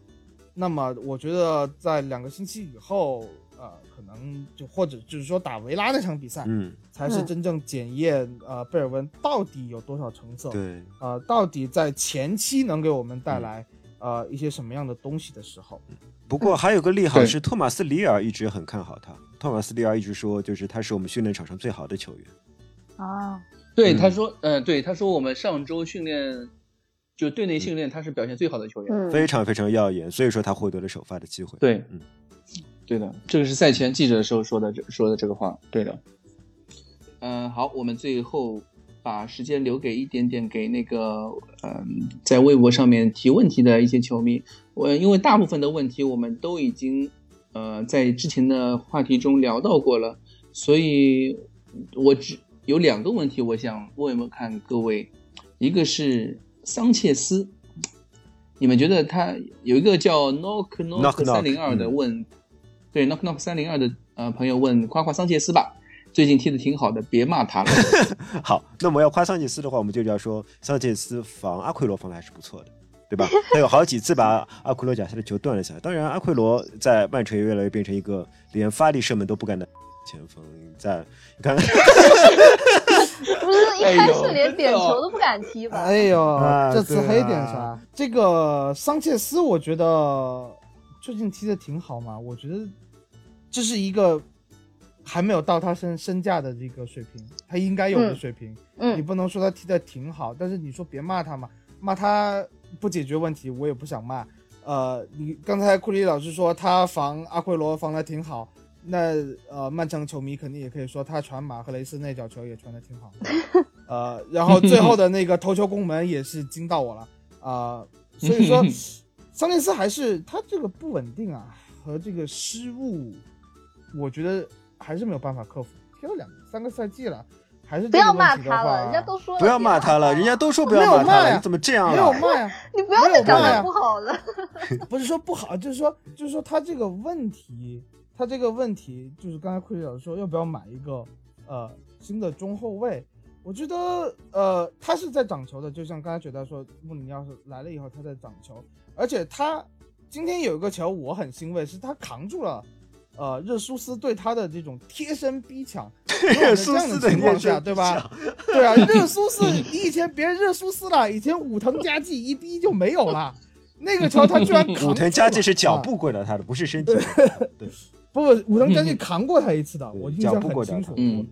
那么我觉得在两个星期以后，呃，可能就或者就是说打维拉那场比赛，嗯，才是真正检验呃贝尔温到底有多少成色，对，呃，到底在前期能给我们带来呃一些什么样的东西的时候。不过还有个利好是托马斯里尔一直很看好他，托马斯里尔一直说就是他是我们训练场上最好的球员。啊，对，他说，嗯，对，他说我们上周训练。就队内训练，他是表现最好的球员，非常非常耀眼，所以说他获得了首发的机会。对，嗯，对的，这个是赛前记者的时候说的，说的这个话，对的。嗯，好，我们最后把时间留给一点点给那个，嗯，在微博上面提问题的一些球迷。我因为大部分的问题我们都已经，呃，在之前的话题中聊到过了，所以我只有两个问题，我想问问看各位，一个是。桑切斯，你们觉得他有一个叫 knock knock 三零二的问，对 knock knock 三零二的呃朋友问夸夸桑切斯吧，最近踢的挺好的，别骂他了。<laughs> 好，那么要夸桑切斯的话，我们就要说桑切斯防阿奎罗防的还是不错的，对吧？<laughs> 他有好几次把阿奎罗脚下的球断了下来。当然，阿奎罗在曼城也越来越变成一个连发力射门都不敢的前锋，在你看。<laughs> 不是一开始连点球都不敢踢吧？哎呦，这次黑点啥？这个桑切斯，我觉得最近踢的挺好嘛。我觉得这是一个还没有到他身身价的这个水平，他应该有的水平。嗯，你不能说他踢的挺好，但是你说别骂他嘛，骂他不解决问题，我也不想骂。呃，你刚才库里老师说他防阿奎罗防的挺好。那呃，曼城球迷肯定也可以说他传马赫雷斯那脚球也传的挺好，<laughs> 呃，然后最后的那个头球攻门也是惊到我了啊，所以说 <laughs> 桑切斯还是他这个不稳定啊和这个失误，我觉得还是没有办法克服。踢了两三个赛季了，还是不要骂他了，人家都说不要骂他了，人家都说不要骂他了，你怎么这样？没有骂呀，<laughs> 你不要再讲他不好了，<laughs> 不是说不好，就是说就是说他这个问题。他这个问题就是刚才库里老师说要不要买一个呃新的中后卫，我觉得呃他是在长球的，就像刚才觉得说穆里尼奥是来了以后他在长球，而且他今天有一个球我很欣慰，是他扛住了呃热苏斯对他的这种贴身逼抢，<laughs> 热苏斯的情况下对吧？<laughs> 对啊，热苏斯你以前别热苏斯了，以前武藤佳纪一逼就没有了，那个球他居然武 <laughs> 藤佳纪是脚步过了他的，不是身体，对。不不，武藤将近扛过他一次的，我印象很清楚。嗯，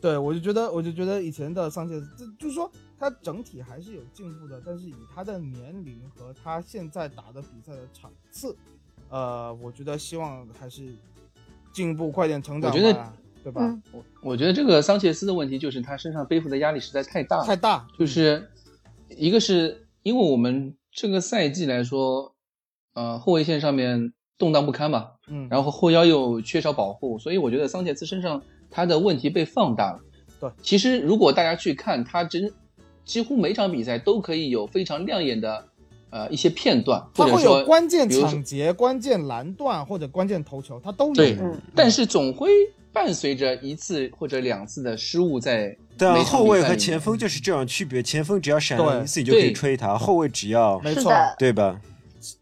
对，我就觉得，我就觉得以前的桑切斯，就是说他整体还是有进步的，但是以他的年龄和他现在打的比赛的场次，呃，我觉得希望还是进步快点成长。我觉得，对吧？我我觉得这个桑切斯的问题就是他身上背负的压力实在太大了，太大。就是一个是因为我们这个赛季来说，呃，后卫线上面。动荡不堪嘛，嗯，然后后腰又缺少保护，所以我觉得桑切斯身上他的问题被放大了。对，其实如果大家去看他真，几乎每场比赛都可以有非常亮眼的，呃，一些片段，他会有关键抢劫、关键拦断或者关键头球，他都有。对，但是总会伴随着一次或者两次的失误在。对啊，后卫和前锋就是这样区别，前锋只要闪了一次你就可以吹他，后卫只要没错，对吧？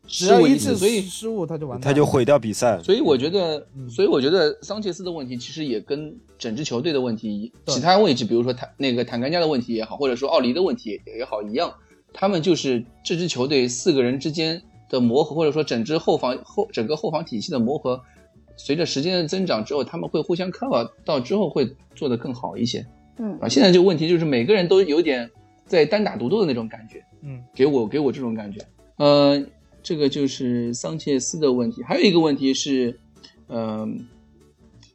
只要一次，所以失误他就完，他就毁掉比赛。所以我觉得，所以我觉得桑切斯的问题其实也跟整支球队的问题，其他位置，比如说坦那个坦甘加的问题也好，或者说奥利的问题也好一样，他们就是这支球队四个人之间的磨合，或者说整支后防后整个后防体系的磨合，随着时间的增长之后，他们会互相 cover 到之后会做得更好一些。嗯啊，现在这个问题就是每个人都有点在单打独斗的那种感觉。嗯，给我给我这种感觉，呃。这个就是桑切斯的问题，还有一个问题是，嗯，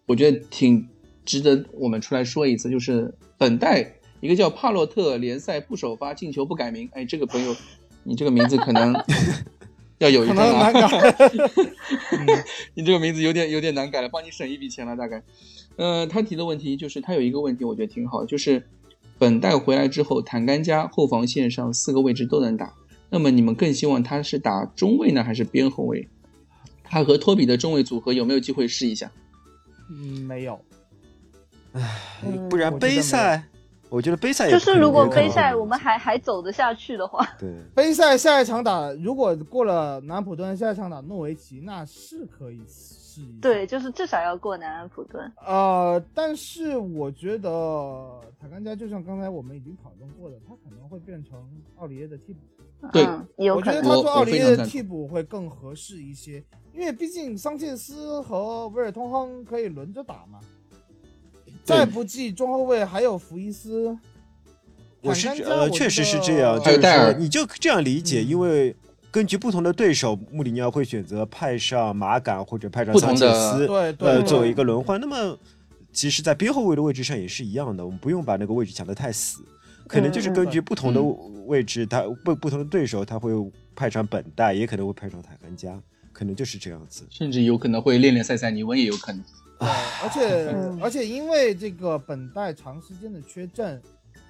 我觉得挺值得我们出来说一次，就是本代一个叫帕洛特联赛不首发，进球不改名。哎，这个朋友，你这个名字可能 <laughs> 要有一点难改，<laughs> 你这个名字有点有点难改了，帮你省一笔钱了大概。呃，他提的问题就是他有一个问题，我觉得挺好，就是本代回来之后，坦甘加后防线上四个位置都能打。那么你们更希望他是打中卫呢，还是边后卫？他和托比的中卫组合有没有机会试一下？嗯，没有。唉，不然杯赛，我觉得杯赛就是如果杯赛我们还还走得下去的话，<laughs> 对，杯赛下一场打如果过了南安普顿，下一场打诺维奇，那是可以试一。对，就是至少要过南安普顿。呃，但是我觉得塔甘加就像刚才我们已经讨论过的，他可能会变成奥里耶的替补。对，我觉得他做奥里耶的替补会更合适一些，因为毕竟桑切斯和威尔通亨可以轮着打嘛。再不济中后卫还有福伊斯。我是呃，确实是这样，就是说你就这样理解，因为根据不同的对手，穆里尼奥会选择派上马杆或者派上桑切斯，对对，作为一个轮换。那么其实，在边后卫的位置上也是一样的，我们不用把那个位置想得太死。可能就是根据不同的位置，他不不同的对手，他会派上本代，也可能会派上塔甘加，可能就是这样子，甚至有可能会练练塞塞尼翁，也有可能。而且而且因为这个本代长时间的缺阵，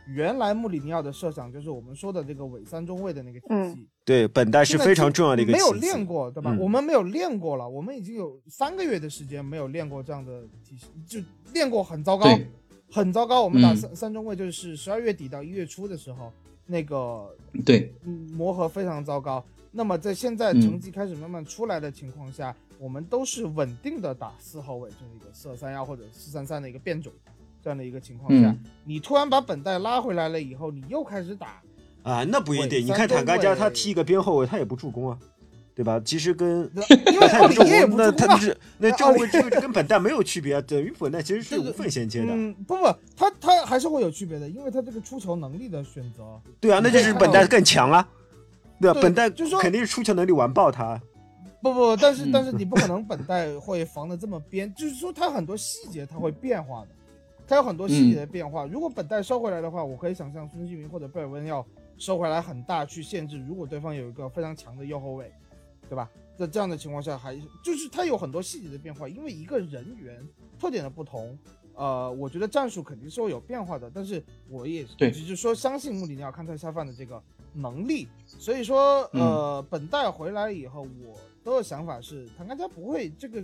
原来穆里尼奥的设想就是我们说的这个伪三中卫的那个体系。对，本代是非常重要的一个体系。没有练过，对吧？我们没有练过了，我们已经有三个月的时间没有练过这样的体系，就练过很糟糕。很糟糕，我们打三三中卫就是十二月底到一月初的时候，那个对磨合非常糟糕。那么在现在成绩开始慢慢出来的情况下，我们都是稳定的打四号位，就是一个四二三幺或者四三三的一个变种，这样的一个情况下，你突然把本代拉回来了以后，你又开始打啊？那不一定，你看坦甘加他踢一个边后卫，他也不助攻啊。对吧？其实跟他助攻，那他是那这个这个跟本代没有区别，等于本代其实是无缝衔接的。嗯，不不，他他还是会有区别的，因为他这个出球能力的选择。对啊，那就是本代更强啊。对啊，本代就是说肯定是出球能力完爆他。不不，但是但是你不可能本代会防的这么边，就是说他很多细节他会变化的，他有很多细节的变化。如果本代收回来的话，我可以想象孙兴民或者贝尔温要收回来很大去限制，如果对方有一个非常强的右后卫。对吧？在这样的情况下，还就是他有很多细节的变化，因为一个人员特点的不同，呃，我觉得战术肯定是会有变化的。但是我也对只是说相信穆里尼奥看菜下饭的这个能力，所以说，呃，本代回来以后，我的想法是，唐甘加不会这个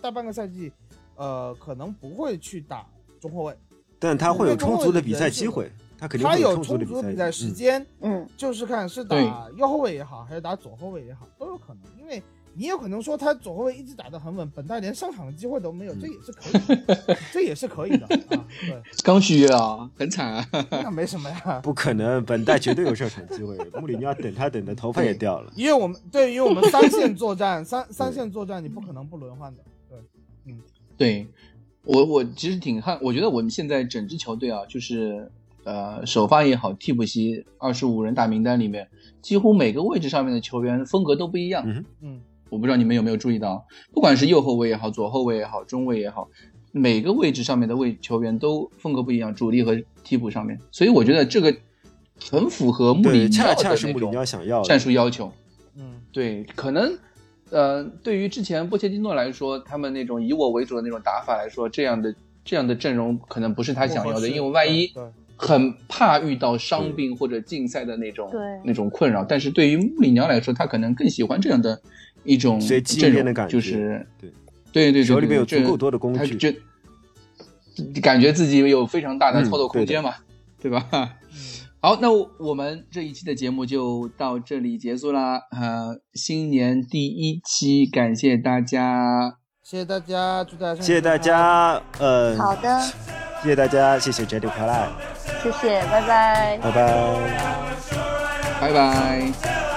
大半个赛季，呃，可能不会去打中后卫，但他会有充足的比赛机会。他有充足的比赛时间，嗯，就是看是打右后卫也好，还是打左后卫也好，都有可能。因为你有可能说他左后卫一直打得很稳，本代连上场的机会都没有，这也是可以，这也是可以的。<laughs> 啊对，<laughs> 刚续约啊，很惨啊。<laughs> 那没什么呀，不可能，本代绝对有上场机会。穆里尼奥等他等的头发也掉了。因为我们对，因为我们三线作战，三三线作战你不可能不轮换的。对，嗯，对我我其实挺看，我觉得我们现在整支球队啊，就是。呃，首发也好，替补席二十五人大名单里面，几乎每个位置上面的球员风格都不一样。嗯嗯，我不知道你们有没有注意到，不管是右后卫也好，左后卫也好，中卫也好，每个位置上面的位球员都风格不一样，主力和替补上面。所以我觉得这个很符合穆里尼奥的那种战术要求。嗯，对，可能呃，对于之前波切蒂诺来说，他们那种以我为主的那种打法来说，这样的这样的阵容可能不是他想要的，因为万一。很怕遇到伤病或者禁赛的那种那种困扰，但是对于穆里尼奥来说，他可能更喜欢这样的一种阵容，就是对对对，手里面有足够多的工具，就感觉自己有非常大的操作空间嘛，对吧？好，那我们这一期的节目就到这里结束啦。呃，新年第一期，感谢大家，谢谢大家，祝大家谢谢大家，呃，好的，谢谢大家，谢谢 Jenny 快来。谢谢，拜拜，拜拜，拜拜。